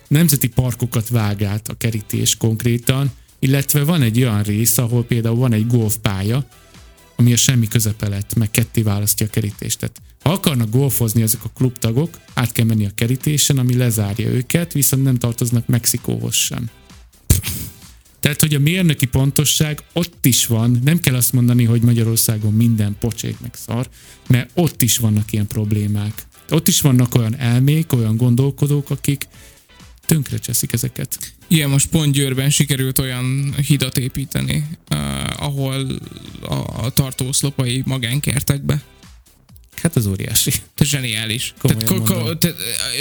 nemzeti parkokat vág át a kerítés konkrétan, illetve van egy olyan rész, ahol például van egy golfpálya, ami a semmi közepe meg ketté választja a kerítést. Tehát ha akarnak golfozni ezek a klubtagok, át kell menni a kerítésen, ami lezárja őket, viszont nem tartoznak Mexikóhoz sem. Tehát, hogy a mérnöki pontosság ott is van, nem kell azt mondani, hogy Magyarországon minden pocsék meg szar, mert ott is vannak ilyen problémák. Ott is vannak olyan elmék, olyan gondolkodók, akik tönkre cseszik ezeket. Igen, most pont Győrben sikerült olyan hidat építeni, uh, ahol a, a tartóoszlopai magánkertekbe. Hát az óriási. Te zseniális. Komolyan Tehát, ko- ko- te,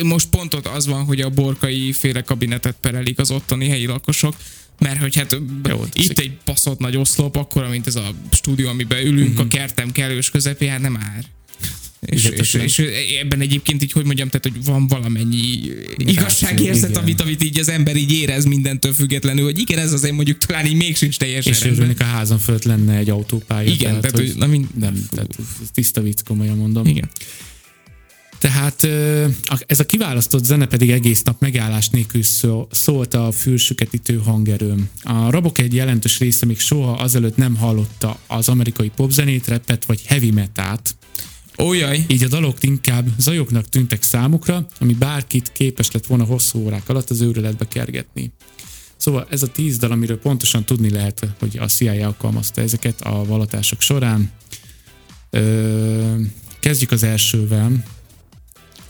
most pont ott az van, hogy a borkai féle kabinetet perelik az ottani helyi lakosok, mert hogy hát Jó, itt egy baszott nagy oszlop, akkor, mint ez a stúdió, amiben ülünk uh-huh. a kertem kellős közepén, hát nem ár. És, és, és, ebben egyébként így, hogy mondjam, tehát, hogy van valamennyi igazságérzet, amit, amit így az ember így érez mindentől függetlenül, hogy igen, ez azért mondjuk talán így még sincs teljesen És örülnék, a házam fölött lenne egy autópálya. Igen, tehát, hogy, na mind, nem, tehát tiszta vicc, komolyan mondom. igen. Tehát ez a kiválasztott zene pedig egész nap megállás nélkül szó- szólt a fülsüket ütő hangerőm. A rabok egy jelentős része még soha azelőtt nem hallotta az amerikai popzenét, repet vagy heavy metát, Ó, jaj. így a dalok inkább zajoknak tűntek számukra, ami bárkit képes lett volna hosszú órák alatt az őrületbe kergetni. Szóval ez a tíz dal, amiről pontosan tudni lehet, hogy a CIA alkalmazta ezeket a valatások során. Ö, kezdjük az elsővel.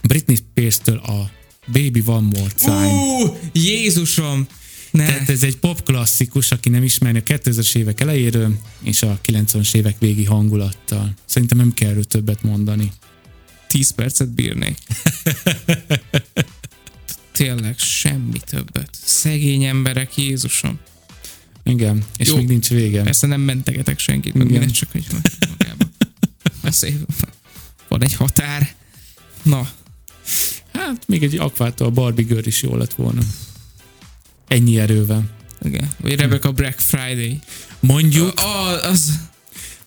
Britney Spears-től a Baby One More Time. Ú, Jézusom! Ne. Tehát ez egy pop klasszikus, aki nem ismeri a 2000-es évek elejéről, és a 90-es évek végi hangulattal. Szerintem nem kell erről többet mondani. 10 percet bírnék. Tényleg semmi többet. Szegény emberek, Jézusom. Igen, és Jó. még nincs vége. Persze nem mentegetek senkit, meg mindent csak hogy magába. beszélj. Van egy határ. Na, Hát még egy akvától Barbie Girl is jó lett volna. Ennyi erővel. igen. Vagy Rebecca Black Friday. Mondjuk, Ah, az...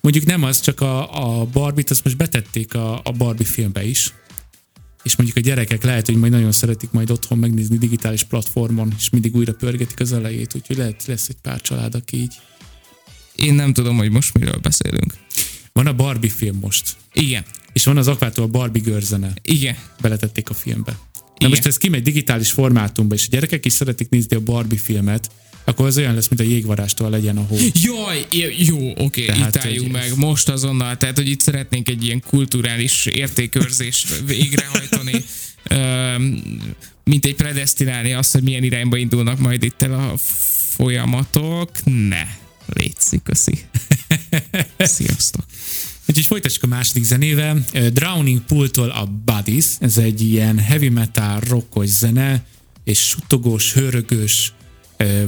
mondjuk nem az, csak a, a Barbie-t azt most betették a, a Barbie filmbe is. És mondjuk a gyerekek lehet, hogy majd nagyon szeretik majd otthon megnézni digitális platformon, és mindig újra pörgetik az elejét, úgyhogy lehet lesz egy pár család, aki így. Én nem tudom, hogy most miről beszélünk. Van a Barbie film most, Igen. és van az akvától a Barbie Girl zene. Igen. beletették a filmbe. Na Igen. most ez kimegy digitális formátumba, és a gyerekek is szeretik nézni a Barbie filmet, akkor az olyan lesz, mint a jégvarástól legyen a hó. Jaj, jó, oké, Tehát, itt álljunk meg ez- most azonnal. Tehát, hogy itt szeretnénk egy ilyen kulturális értékörzést végrehajtani, mint egy predestinálni azt, hogy milyen irányba indulnak majd itt el a folyamatok. Ne, létszik, köszi. Sziasztok. Úgyhogy folytassuk a második zenével. Drowning Pool-tól a Buddies, ez egy ilyen heavy metal rockos zene, és suttogós, hörögös,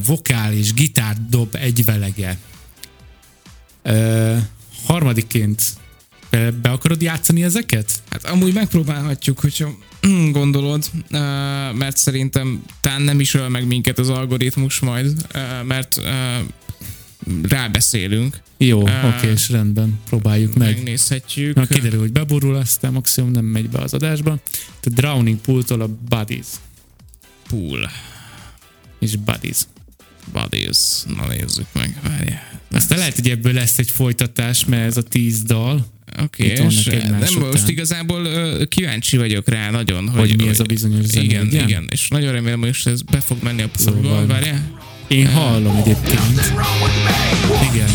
vokál és gitár dob egyvelege. Ö, harmadikként be, akarod játszani ezeket? Hát amúgy megpróbálhatjuk, hogyha gondolod, mert szerintem talán nem is öl meg minket az algoritmus majd, mert rábeszélünk. Jó, Ö, oké, és rendben, próbáljuk meg. Megnézhetjük. Na, kiderül, hogy beborul, aztán maximum nem megy be az adásba. Tehát Drowning Pool-tól a Buddies. Pool. És Buddies. Buddies. Na nézzük meg, várjál. Aztán lehet, hogy ebből lesz egy folytatás, mert ez a tíz dal, Oké, vannak és nem, után. most igazából kíváncsi vagyok rá nagyon, hogy, hogy mi ez a bizonyos zene. Igen, igen, és nagyon remélem, hogy ez be fog menni a poolba, Szóval- várjál? Én hallom egyébként. Igen,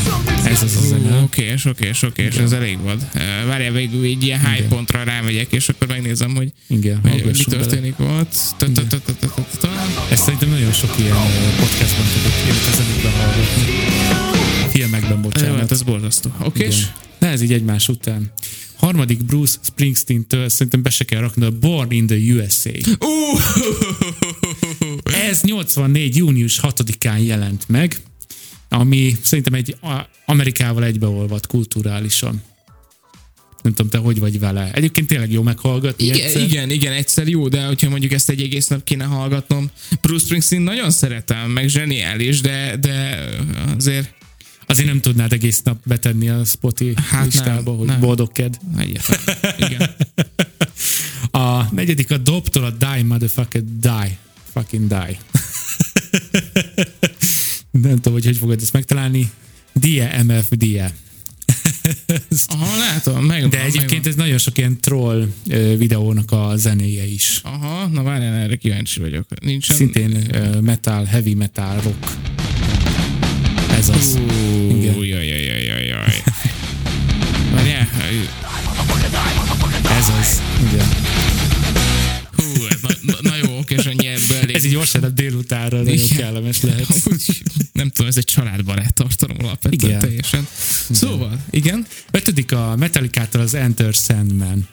ez az a zene. Okés, okés, okés, ez elég vad. Várjál, végül egy ilyen high pontra rámegyek, és akkor megnézem, hogy mi történik ott. Ezt szerintem nagyon sok ilyen podcastban tudok, illetve zenékben hallgatni. Filmekben, Jó, bocsánat. hát ez borzasztó. Okés? Igen. De ez így egymás után. Harmadik Bruce Springsteen-től szerintem be se kell rakni a Born in the USA. Ú! Ez 84. június 6-án jelent meg, ami szerintem egy Amerikával egybeolvadt kulturálisan. Nem tudom, te hogy vagy vele. Egyébként tényleg jó meghallgatni Igen, egyszer. igen, igen, egyszer jó, de hogyha mondjuk ezt egy egész nap kéne hallgatnom, Bruce Springsteen nagyon szeretem, meg zseniális, de, de azért Azért nem tudnád egész nap betenni a Spotify Hát listába, nem, hogy nem. boldogked. egyáltalán. Igen. A negyedik a Dobtól a Die Motherfucker Die. Fucking Die. nem tudom, hogy hogy fogod ezt megtalálni. Die MF Die. Aha, látom, megvan. De egyébként megvan. ez nagyon sok ilyen troll videónak a zenéje is. Aha, na várjál, erre kíváncsi vagyok. Nincsen... Szintén metal, heavy metal, rock. Ez az. Ú, jaj, jaj, jaj, jaj. Várjál, na, jó, oké, és annyi ebből elég. Ez egy vasárnap délutánra nagyon kellemes lehet. Amúgy, nem tudom, ez egy családbarát tartalom alapvetően Igen. teljesen. Szóval, igen, Ötödik a Metallica-tól az Enter Sandman.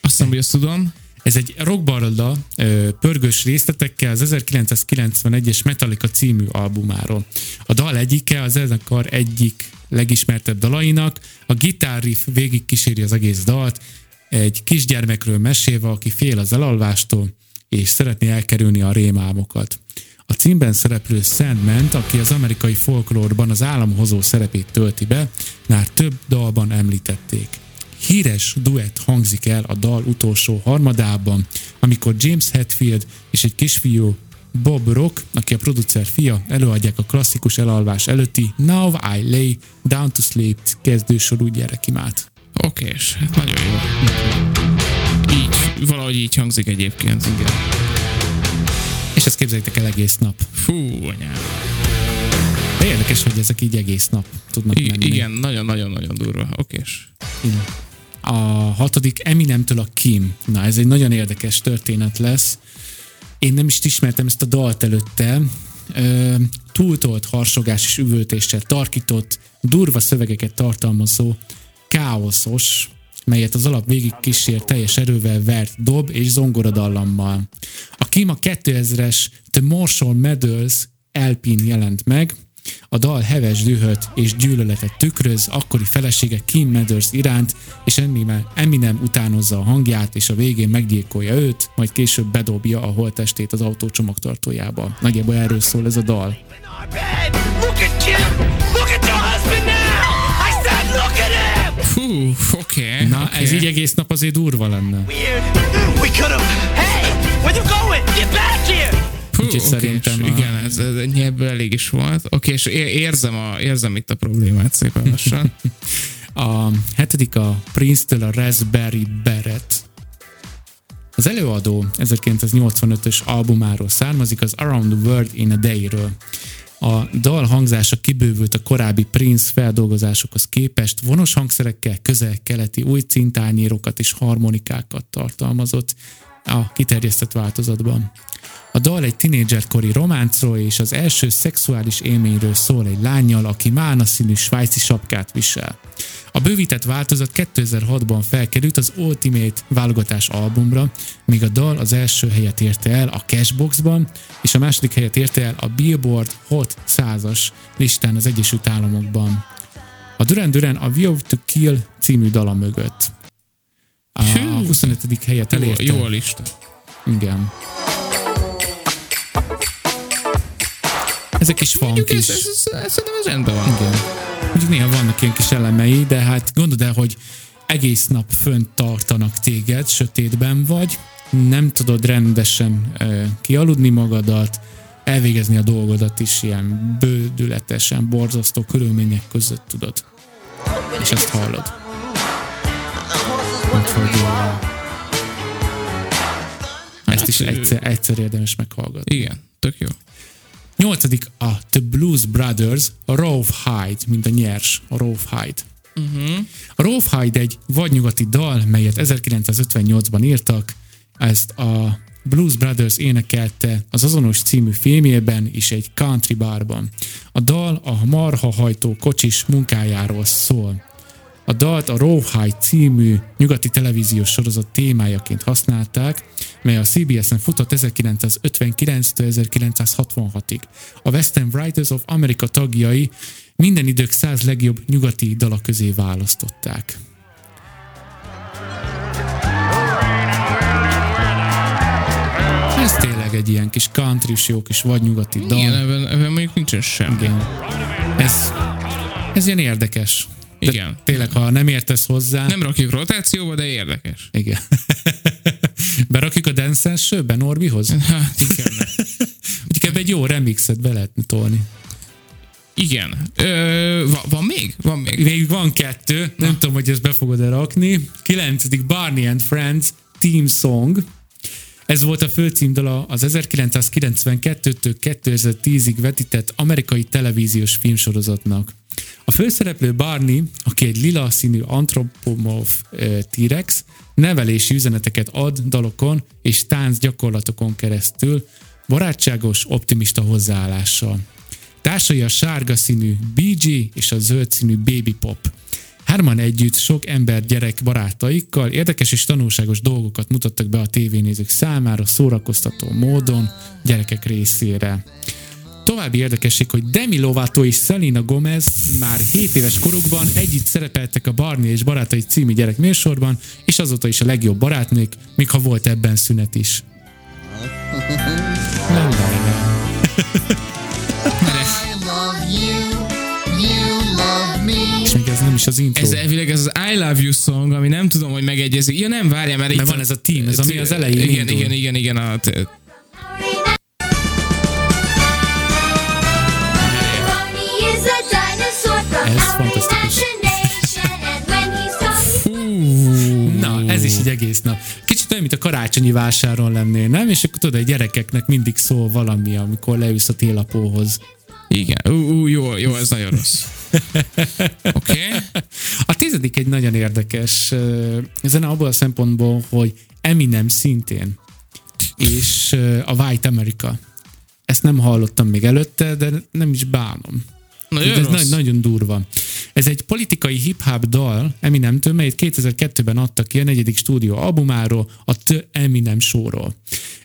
azt hiszem, hogy azt tudom. Ez egy rockbaroda ö, pörgős részletekkel az 1991-es Metallica című albumáról. A dal egyike az zenekar egyik legismertebb dalainak, a gitárriff végig kíséri az egész dalt, egy kisgyermekről mesélve, aki fél az elalvástól, és szeretné elkerülni a rémálmokat. A címben szereplő Sandman, aki az amerikai folklórban az államhozó szerepét tölti be, már több dalban említették. Híres duett hangzik el a dal utolsó harmadában, amikor James Hetfield és egy kisfiú Bob Rock, aki a producer fia, előadják a klasszikus elalvás előtti Now I Lay Down to Sleep kezdősorú gyerekimát. Oké, és hát nagyon jó. Így, valahogy így hangzik egyébként. Igen. És ezt képzeljétek el egész nap. Fú, anyám. De érdekes, hogy ezek így egész nap tudnak I- menni. igen, nagyon-nagyon-nagyon durva. Okés. Igen. A hatodik Eminemtől a Kim. Na, ez egy nagyon érdekes történet lesz. Én nem is ismertem ezt a dalt előtte. Ö, túltolt harsogás és üvöltéssel tarkított, durva szövegeket tartalmazó, káoszos, melyet az alap végig kísér teljes erővel vert dob és zongoradallammal. A Kim a 2000-es The Marshall Medals LP-n jelent meg, A dal heves dühöt és gyűlöletet tükröz akkori felesége Kim Mathers iránt, és Eminem, utánozza a hangját, és a végén meggyilkolja őt, majd később bedobja a holttestét az autó csomagtartójába. Nagyjából erről szól ez a dal. Look at Kim! Fú, oké. Okay, Na, okay. ez így egész nap azért durva lenne. Hú, Úgyhogy szerintem és a- Igen, ez, ez ebből elég is volt. Oké, okay, és érzem, a, érzem itt a problémát szépen lassan. A hetedik a Prince-től a Raspberry Beret. Az előadó 1985-ös albumáról származik, az Around the World in a Day-ről. A dal hangzása kibővült a korábbi Prince feldolgozásokhoz képest, vonos hangszerekkel közel-keleti új cintányérokat és harmonikákat tartalmazott a kiterjesztett változatban. A dal egy tinédzserkori románcról és az első szexuális élményről szól egy lányjal, aki mána színű svájci sapkát visel. A bővített változat 2006-ban felkerült az Ultimate válogatás albumra, míg a dal az első helyet érte el a Cashboxban, és a második helyet érte el a Billboard Hot 100-as listán az Egyesült Államokban. A Duran Duran a View to Kill című dala mögött. A Hű. 25. helyet Jó, elérte. jó a lista. Igen. Ezek is funk is. ez, ez, ez, ez, ez rendben van. Igen. Néha vannak ilyen kis elemei, de hát gondold el, hogy egész nap fönt tartanak téged, sötétben vagy, nem tudod rendesen ö, kialudni magadat, elvégezni a dolgodat is ilyen bődületesen, borzasztó körülmények között tudod. És ezt hallod. Úgyhogy ezt is egyszer, egyszer érdemes meghallgatni. Igen, tök jó. Nyolcadik a The Blues Brothers, a Hyde, mint a nyers, a Hyde. Uh-huh. A Rove Hyde egy vadnyugati dal, melyet 1958-ban írtak, ezt a Blues Brothers énekelte az azonos című filmjében is egy country barban. A dal a marha hajtó kocsis munkájáról szól. A dalt a Rawhide című nyugati televíziós sorozat témájaként használták, mely a CBS-en futott 1959-től 1966-ig. A Western Writers of America tagjai minden idők száz legjobb nyugati dala közé választották. Ez tényleg egy ilyen kis country jó kis vadnyugati dal. Igen, ebben, ebben mondjuk nincsen semmi. Igen. Ez, ez ilyen érdekes. De Igen. Tényleg, ha nem értesz hozzá... Nem rakjuk rotációba, de érdekes. Igen. Berakjuk a Dance sőbe Norbihoz? Hát igen. Ebbe egy jó remixet be lehetne tolni. Igen. Ö, va, van még? Van még. Még van kettő, nem tudom, hogy ezt be fogod-e rakni. Kilencedik Barney and Friends Team Song. Ez volt a főcímdala az 1992-től 2010-ig vetített amerikai televíziós filmsorozatnak. A főszereplő Barney, aki egy lila színű antropomorf T-rex, nevelési üzeneteket ad dalokon és tánc gyakorlatokon keresztül, barátságos, optimista hozzáállással. Társai a sárga színű BG és a zöld színű Baby Pop. Hárman együtt sok ember gyerek barátaikkal érdekes és tanulságos dolgokat mutattak be a tévénézők számára szórakoztató módon gyerekek részére. További érdekesség, hogy Demi Lovato és Selena Gomez már 7 éves korukban együtt szerepeltek a Barney és Barátai című gyerek műsorban, és azóta is a legjobb barátnők, még ha volt ebben szünet is. Is az intro. Ez elvileg ez az I Love You song, ami nem tudom, hogy megegyezik. Ja nem, várjál, mert, Mert itt van ez a team, ez ami az elején Igen, indul. igen, igen, igen. A, Ez fantasztikus. Na, ez is így egész nap. Kicsit olyan, mint a karácsonyi vásáron lennél, nem? És akkor tudod, a gyerekeknek mindig szól valami, amikor leülsz a télapóhoz. Igen. Ú, ú, jó, jó, ez nagyon rossz. Oké. Okay. A tizedik egy nagyon érdekes ö, zene abból a szempontból, hogy Eminem szintén, és a White America. Ezt nem hallottam még előtte, de nem is bánom. Nagyon ez rossz. nagy, nagyon durva. Ez egy politikai hip-hop dal Eminemtől, melyet 2002-ben adtak ki a negyedik stúdió albumáról, a The Eminem Show-ról.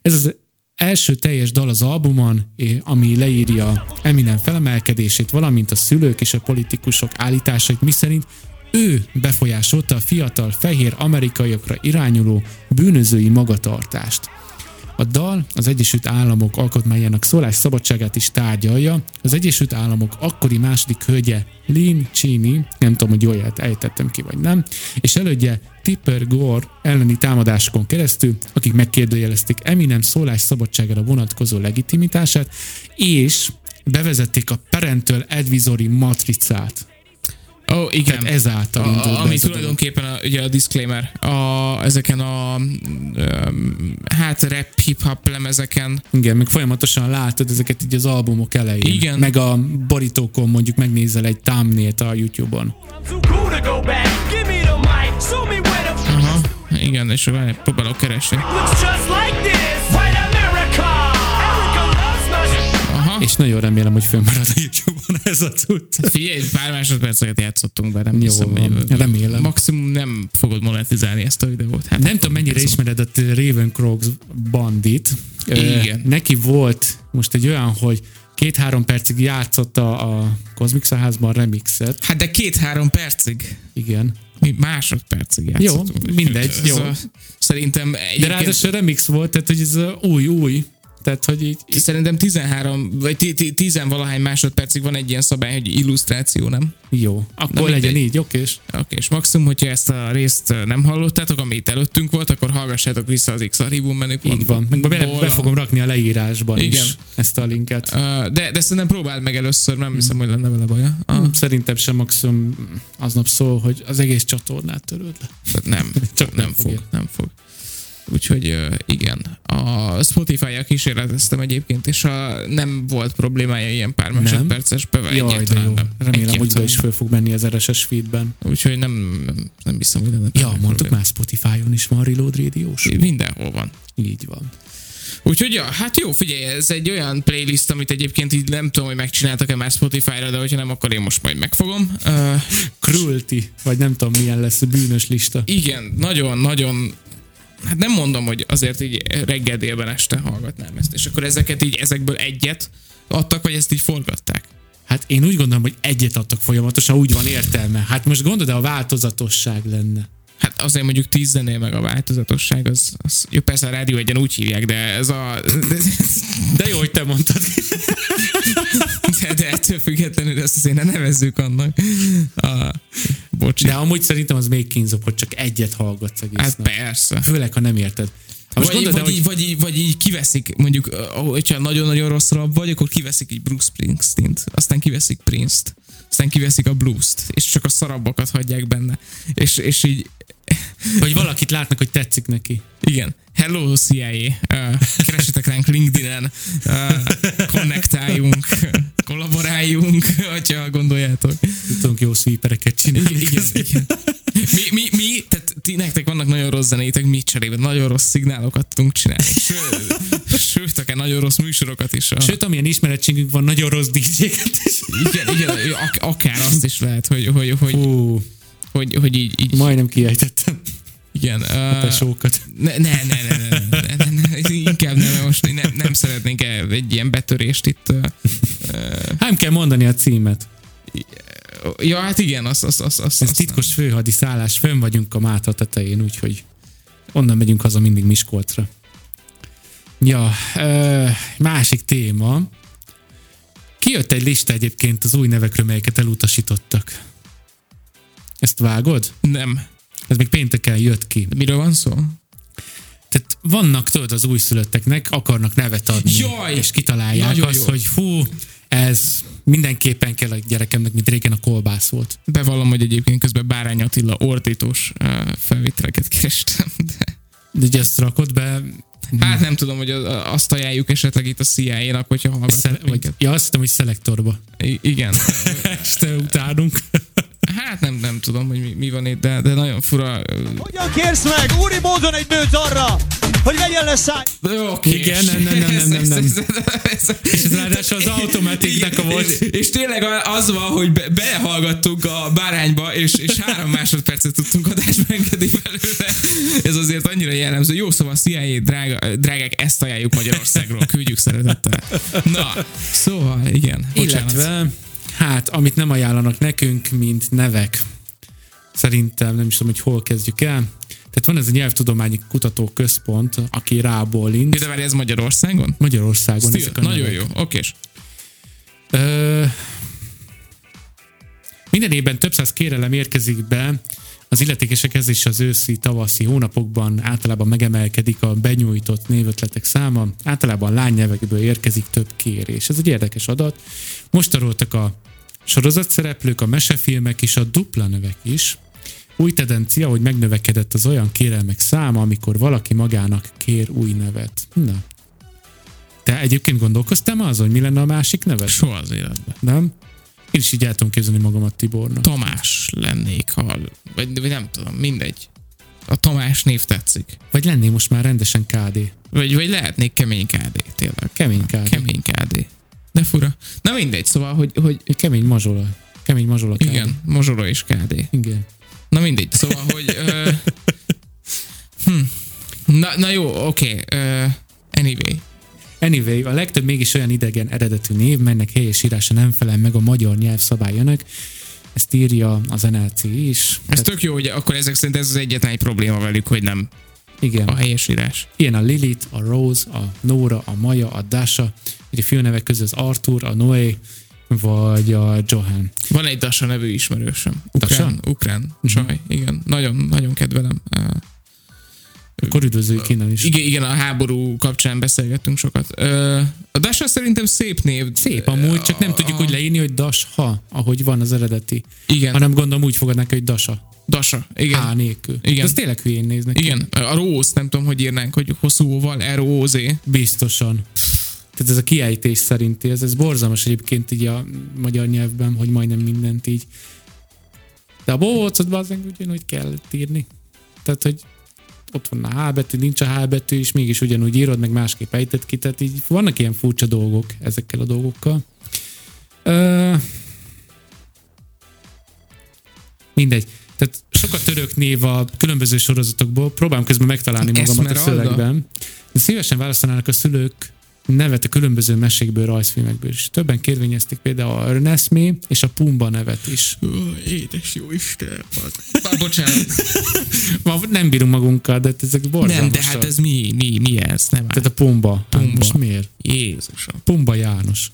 Ez az első teljes dal az albumon, ami leírja Eminem felemelkedését, valamint a szülők és a politikusok állításait, miszerint ő befolyásolta a fiatal fehér amerikaiakra irányuló bűnözői magatartást. A dal az Egyesült Államok alkotmányának szólás szabadságát is tárgyalja. Az Egyesült Államok akkori második hölgye Lynn Cheney, nem tudom, hogy jól ejtettem ki vagy nem, és elődje Tipper Gore elleni támadásokon keresztül, akik megkérdőjelezték Eminem szólás szabadságára vonatkozó legitimitását, és bevezették a Parental Advisory matricát. Ó, oh, igen. Tehát ezáltal indult a, be ami dolog. tulajdonképpen a, ugye a disclaimer, a, ezeken a um, hát rap hip-hop lemezeken, Igen, meg folyamatosan látod ezeket így az albumok elején. Igen. Meg a borítókon mondjuk megnézel egy thumbnail a YouTube-on. Aha, igen, és várj, próbálok keresni. looks just like this. És nagyon remélem, hogy fönnmarad a YouTube-on ez a cucc. figyelj, pár másodperceket játszottunk be, nem Jó hiszem, hogy- remélem. Maximum nem fogod monetizálni ezt a videót. Hát Nem tudom, mennyire ismered a Raven Crocs bandit. Ö, Igen. Neki volt most egy olyan, hogy két-három percig játszotta a Cosmic Szaházban remixet. Hát de két-három percig. Igen. Mi másodpercig játszottunk. mindegy, Ez jó. Szerintem De egyébként, ráadásul remix volt, tehát hogy ez új-új. Tehát, hogy így, így szerintem 13 vagy 10 valahány másodpercig van egy ilyen szabály, hogy illusztráció, nem? jó. Akkor Na, legyen így, okés. Oké, és maximum, hogyha ezt a részt nem hallottátok, ami itt előttünk volt, akkor hallgassátok vissza az X archívum menüpontból. Így van. Meg be, be fogom rakni a leírásban Igen. is ezt a linket. De, de szerintem próbáld meg először, nem hiszem, hogy lenne vele baja. Uh, Szerintem sem maximum aznap szól, hogy az egész csatornát töröd le. nem, Csak nem nem fog, fogja. nem fog. Úgyhogy igen, a Spotify-jal kísérleteztem egyébként, és a, nem volt problémája ilyen pár másodperces bevel. Jaj, de jó. nem. Remélem, hogy be is föl fog menni az RSS feedben. nem. Úgyhogy nem, nem, nem hiszem, hogy lenne Ja, mondtuk probléma. már, Spotify-on is van Reload radio Mindenhol van. Így van. Úgyhogy ja, hát jó, figyelj, ez egy olyan playlist, amit egyébként így nem tudom, hogy megcsináltak-e már Spotify-ra, de hogyha nem, akkor én most majd megfogom. Uh, Cruelty, vagy nem tudom milyen lesz a bűnös lista. igen, nagyon-nagyon Hát nem mondom, hogy azért így reggel délben este hallgatnám ezt. És akkor ezeket így, ezekből egyet adtak, vagy ezt így forgatták? Hát én úgy gondolom, hogy egyet adtak folyamatosan, úgy van értelme. Hát most gondolod, a változatosság lenne. Hát azért mondjuk tíz zenél meg a változatosság, az, az jó, persze a rádió egyen úgy hívják, de ez a... De, De jó, hogy te mondtad. de, de ettől függetlenül ezt azért ne nevezzük annak. A, bocs. De amúgy szerintem az még kínzóbb, hogy csak egyet hallgatsz egész hát nap. persze. Főleg, ha nem érted. Ha most Vagy, gondolod, vagy, így, hogy vagy, így, vagy így kiveszik, mondjuk, hogyha nagyon-nagyon rossz rab vagy, akkor kiveszik így Bruce Springsteen-t, aztán kiveszik Prince-t, aztán kiveszik a blues-t, és csak a szarabbakat hagyják benne. És, és így, vagy valakit látnak, hogy tetszik neki. igen, hello CIA, uh, keresetek ránk LinkedIn-en, uh, konnektáljunk, kollaboráljunk, hogyha gondoljátok. Tudunk jó sweepereket csinálni. Igen, igen. Mi, mi, mi, tehát ti, nektek vannak nagyon rossz zenétek, mi cserébe nagyon rossz szignálokat tudunk csinálni. Sőt, sőt akár nagyon rossz műsorokat is. A, Sőt, amilyen ismerettségünk van, nagyon rossz DJ-ket is. igen, igen, ak- akár azt is lehet, hogy, hogy, hogy, Hú, hogy, hogy így, így... Majdnem kiejtettem. Igen. A tesókat. Ne, ne, ne, ne, ne, ne, ne, ne, inkább nem, most nem, nem szeretnénk egy ilyen betörést itt. Nem kell mondani a címet. Ja, hát igen, az, az, az, azt. Ez titkos főhadi szállás, fönn vagyunk a Máta tetején, úgyhogy onnan megyünk haza mindig Miskolcra. Ja, másik téma. Kijött egy lista egyébként az új nevekről, melyeket elutasítottak. Ezt vágod? nem. Ez még pénteken jött ki. Miről van szó? Tehát vannak, tudod, az újszülötteknek akarnak nevet adni. Jaj! És kitalálják Nagyon azt, jó. hogy fú, ez mindenképpen kell a gyerekemnek, mint régen a kolbász volt. Bevallom, hogy egyébként közben Bárány Attila ordítós felvételeket kerestem, de De ugye ezt rakod be, hát nem tudom, hogy az- azt ajánljuk esetleg itt a CIA-nak, hogyha Szel- hallgatnak vagy, ja, azt hittem, hogy szelektorba. I- igen. Este utánunk. Hát nem, nem tudom, hogy mi, mi van itt, de, de nagyon fura. Hogyan kérsz meg úri módon egy nőt arra, hogy vegyen le száj. Oké. Igen, nem, nem, nem, nem, nem, nem. Ez- ez- ez- És ez ráadásul az automatiknek a volt. És, és tényleg az van, hogy be, belehallgattunk a bárányba, és, és három másodpercet tudtunk adásba engedni belőle. Ez azért annyira jellemző. Jó, szóval CIA, drága, drágák, ezt ajánljuk Magyarországról. Küldjük szeretettel. Na, szóval, igen. Bocsánat. Illetve, hát, amit nem ajánlanak nekünk, mint nevek. Szerintem nem is tudom, hogy hol kezdjük el. Tehát van ez a nyelvtudományi kutatóközpont, aki rábólint. De várj, ez Magyarországon? Magyarországon Still, ezek a nagyon nevek. jó, okés. Ö, minden évben több száz kérelem érkezik be, az illetékesekhez is az őszi, tavaszi hónapokban általában megemelkedik a benyújtott névötletek száma, általában lánynyelvekből érkezik több kérés. Ez egy érdekes adat. Most taroltak a sorozatszereplők, a mesefilmek és a dupla nevek is. Új tendencia, hogy megnövekedett az olyan kérelmek száma, amikor valaki magának kér új nevet. Na. Te egyébként gondolkoztál már azon, hogy mi lenne a másik neved? Soha az életben. Nem? Én is így el tudom képzelni magamat Tibornak. Tamás lennék, ha, vagy, vagy nem tudom, mindegy. A Tamás név tetszik. Vagy lennél most már rendesen KD. Vagy, vagy lehetnék kemény KD, tényleg. Kemény KD. Kemény KD. De fura. Na mindegy, szóval, hogy, hogy Kemény mazsola. Kemény mazsola KD. igen, Mozsora és KD. Igen. Na mindegy, szóval, hogy... Ö, hm. na, na jó, oké. Okay, anyway. Anyway, a legtöbb mégis olyan idegen eredetű név, melynek helyes írása nem felel meg a magyar nyelv szabályának. Ezt írja az NLC is. Ez tök jó, hogy akkor ezek szerint ez az egyetlen egy probléma velük, hogy nem Igen. a helyesírás. Ilyen a Lilith, a Rose, a Nora, a Maja, a Dasha, ugye a főnevek közül az Arthur, a Noé, vagy a Johan. Van egy Dasa nevű ismerősöm. Ukrán, Dasa? ukrán csaj, igen. Nagyon, nagyon kedvelem. Akkor üdvözöljük innen is. Igen, igen, a háború kapcsán beszélgettünk sokat. A Dasha szerintem szép név. Szép amúgy, csak nem tudjuk úgy leírni, hogy Dasha, ahogy van az eredeti. Igen, Hanem gondolom úgy fogadnák, hogy Dasa. Dasha. Igen. H nélkül. Igen. Ez tényleg hülyén néznek. Igen, a Rose, nem tudom, hogy írnánk, hogy hosszú óval, R-O-Z. Biztosan. Tehát ez a kiejtés szerinti, ez, ez borzalmas egyébként így a magyar nyelvben, hogy majdnem mindent így. De a bócot bazdmeg ugyanúgy kell írni. Tehát, hogy ott van a H betű, nincs a H betű, és mégis ugyanúgy írod, meg másképp ejtett ki, tehát így vannak ilyen furcsa dolgok ezekkel a dolgokkal. Ö... Mindegy. Tehát sokat török név a különböző sorozatokból, próbálom közben megtalálni magamat a Esmeralda? szövegben. De szívesen választanának a szülők nevet a különböző mesékből, rajzfilmekből is. Többen kérvényezték például a Ernestmé és a Pumba nevet is. Ó, édes jó Isten. Bár, bocsánat. Ma nem bírunk magunkkal, de ezek borzalmasak. Nem, de hát ez mi, mi, mi ez? Nem Tehát a Pumba. Hát Pumba. most miért? Jézusom. Pumba János.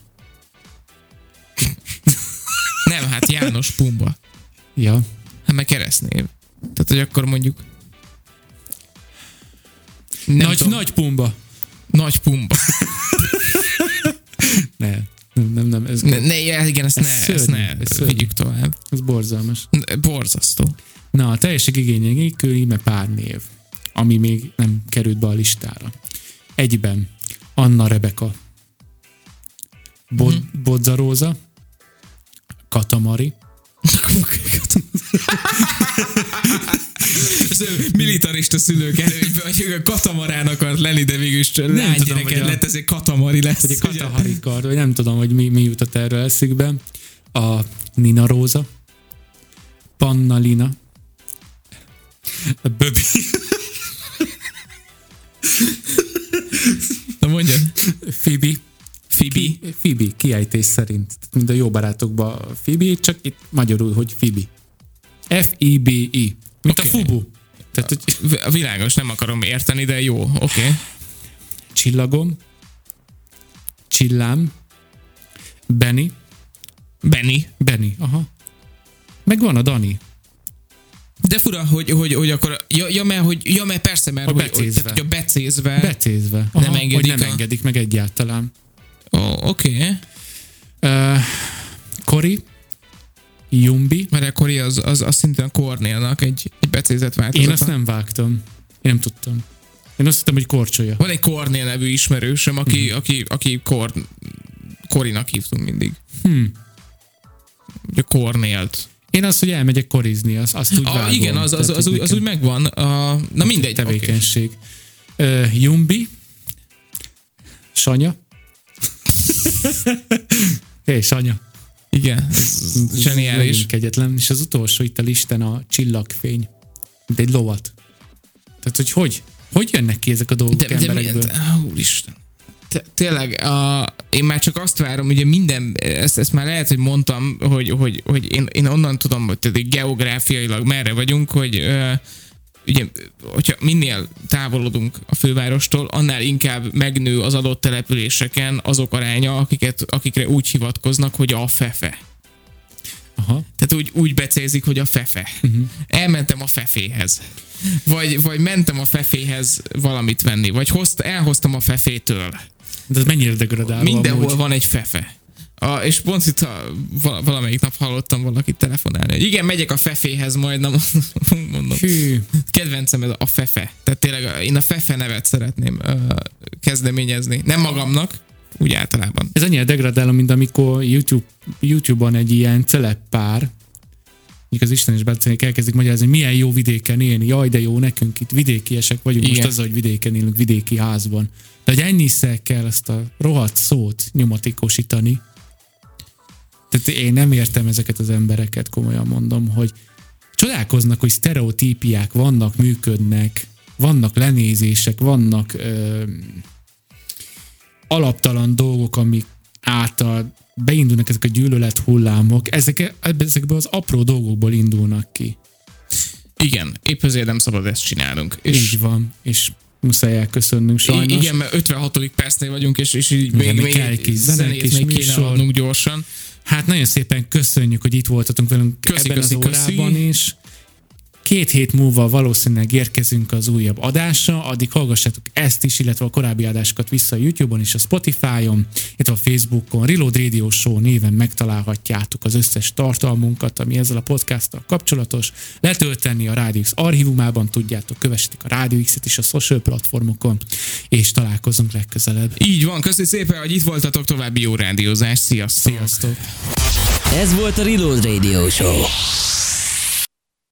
Nem, hát János Pumba. Ja. Hát meg keresztnév. Tehát, hogy akkor mondjuk... Nem nagy, tudom, nagy Pumba. Nagy Pumba. Ne. Nem, nem, nem. Ez, Ne, ne, igen, ezt Ez ne, ezt szörnyű, ne ez szörnyű. vigyük tovább. ez borzalmas. Borzasztó. Na, a teljesség igénye nélkül íme pár név, ami még nem került be a listára. Egyben Anna Rebeka, Bod- Mhm. Bodza Róza, Katamari, militarista szülők előtt, hogy a katamarán akart lenni, de végül is a- lett, ezért katamari lesz. vagy a ugye? Kataharikard, vagy nem tudom, hogy mi, mi jutott erről eszükbe. A Nina Róza, Panna Lina, a Böbi, Na mondjad. Fibi, Fibi. Fibi, kiejtés szerint. Mind a jó barátokban Fibi, csak itt magyarul, hogy Fibi. F-I-B-I. Mint Oké. a Fubu. Tehát, hogy Világos, nem akarom érteni, de jó, oké. Okay. csillagom, csillám, Benny, Benny. Benny, aha. Meg van a Dani. De fura, hogy, hogy, hogy akkor, ja, ja, mert, hogy, ja, mert persze, mert A hogy, becézve. tehát, hogy a becézve. Becézve. Aha, Nem engedik hogy nem a- engedik meg egyáltalán. Ó, oké. Okay. Uh, Kori, Jumbi. Mert a Kori az, az, az szintén a Kornélnak egy, egy becézett változata. Én azt nem vágtam. Én nem tudtam. Én azt hittem, hogy korcsolya. Van egy Kornél nevű ismerősöm, aki, Mhm. aki, aki Kor, Korinak hívtunk mindig. Hmm. Ugye Kornélt. Én azt, hogy elmegyek korizni, azt, azt úgy vágom. igen, az, az, az, hogy úgy, az úgy megvan. A, na mindegy. tevékenység. Ö, Jumbi. Sanya. Hé, hey, Sanya. Igen, ez zseniális. Kegyetlen. És az utolsó itt a listán a csillagfény. Mint egy lovat. Tehát, hogy hogy? Hogy jönnek ki ezek a dolgok De, de emberekből? milyen, á, úristen. Te, tényleg, a, én már csak azt várom, ugye minden, ezt, ezt már lehet, hogy mondtam, hogy, hogy, hogy én, én onnan tudom, hogy geográfiailag merre vagyunk, hogy ö, ugye, hogyha minél távolodunk a fővárostól, annál inkább megnő az adott településeken azok aránya, akiket, akikre úgy hivatkoznak, hogy a fefe. Aha. Tehát úgy, úgy becézik, hogy a fefe. Uh-huh. Elmentem a feféhez. Vagy, vagy mentem a feféhez valamit venni. Vagy hozt, elhoztam a fefétől. De ez mennyire degradáló Mindenhol amúgy. van egy fefe. A, és pont itt a, val- valamelyik nap hallottam valakit telefonálni, hogy igen, megyek a feféhez majd, nem mondom. Hű. Kedvencem ez a fefe. Tehát tényleg én a fefe nevet szeretném uh, kezdeményezni. Nem magamnak, úgy általában. Ez annyira degradáló, mint amikor YouTube, YouTube-on egy ilyen celeb pár, mondjuk az Isten is beszélnek, elkezdik magyarázni, hogy milyen jó vidéken élni. Jaj, de jó, nekünk itt vidékiesek vagyunk. Igen. most az, hogy vidéken élünk, vidéki házban. De hogy ennyiszer kell ezt a rohadt szót nyomatékosítani. Tehát én nem értem ezeket az embereket, komolyan mondom, hogy csodálkoznak, hogy sztereotípiák vannak, működnek, vannak lenézések, vannak ö, alaptalan dolgok, amik által beindulnak ezek a gyűlölet hullámok, ezek, ezekből az apró dolgokból indulnak ki. Igen, épp ezért nem szabad ezt csinálnunk. És Így van, és muszáj elköszönnünk sajnos. I- Igen, mert 56. percnél vagyunk, és, és így Igen, még, még kell kis zenét még kéne adnunk gyorsan. Hát nagyon szépen köszönjük, hogy itt voltatunk velünk Köszi, ebben köszi, az köszi. órában is. Két hét múlva valószínűleg érkezünk az újabb adásra, addig hallgassátok ezt is, illetve a korábbi adásokat vissza a YouTube-on és a Spotify-on, illetve a Facebookon. Reload Radio Show néven megtalálhatjátok az összes tartalmunkat, ami ezzel a podcasttal kapcsolatos. Letölteni a Radio X archívumában, tudjátok, kövessetek a Radio X-et is a social platformokon, és találkozunk legközelebb. Így van, köszönjük szépen, hogy itt voltatok, további jó rádiózás, sziasztok! Sziasztok! Ez volt a Reload Radio Show.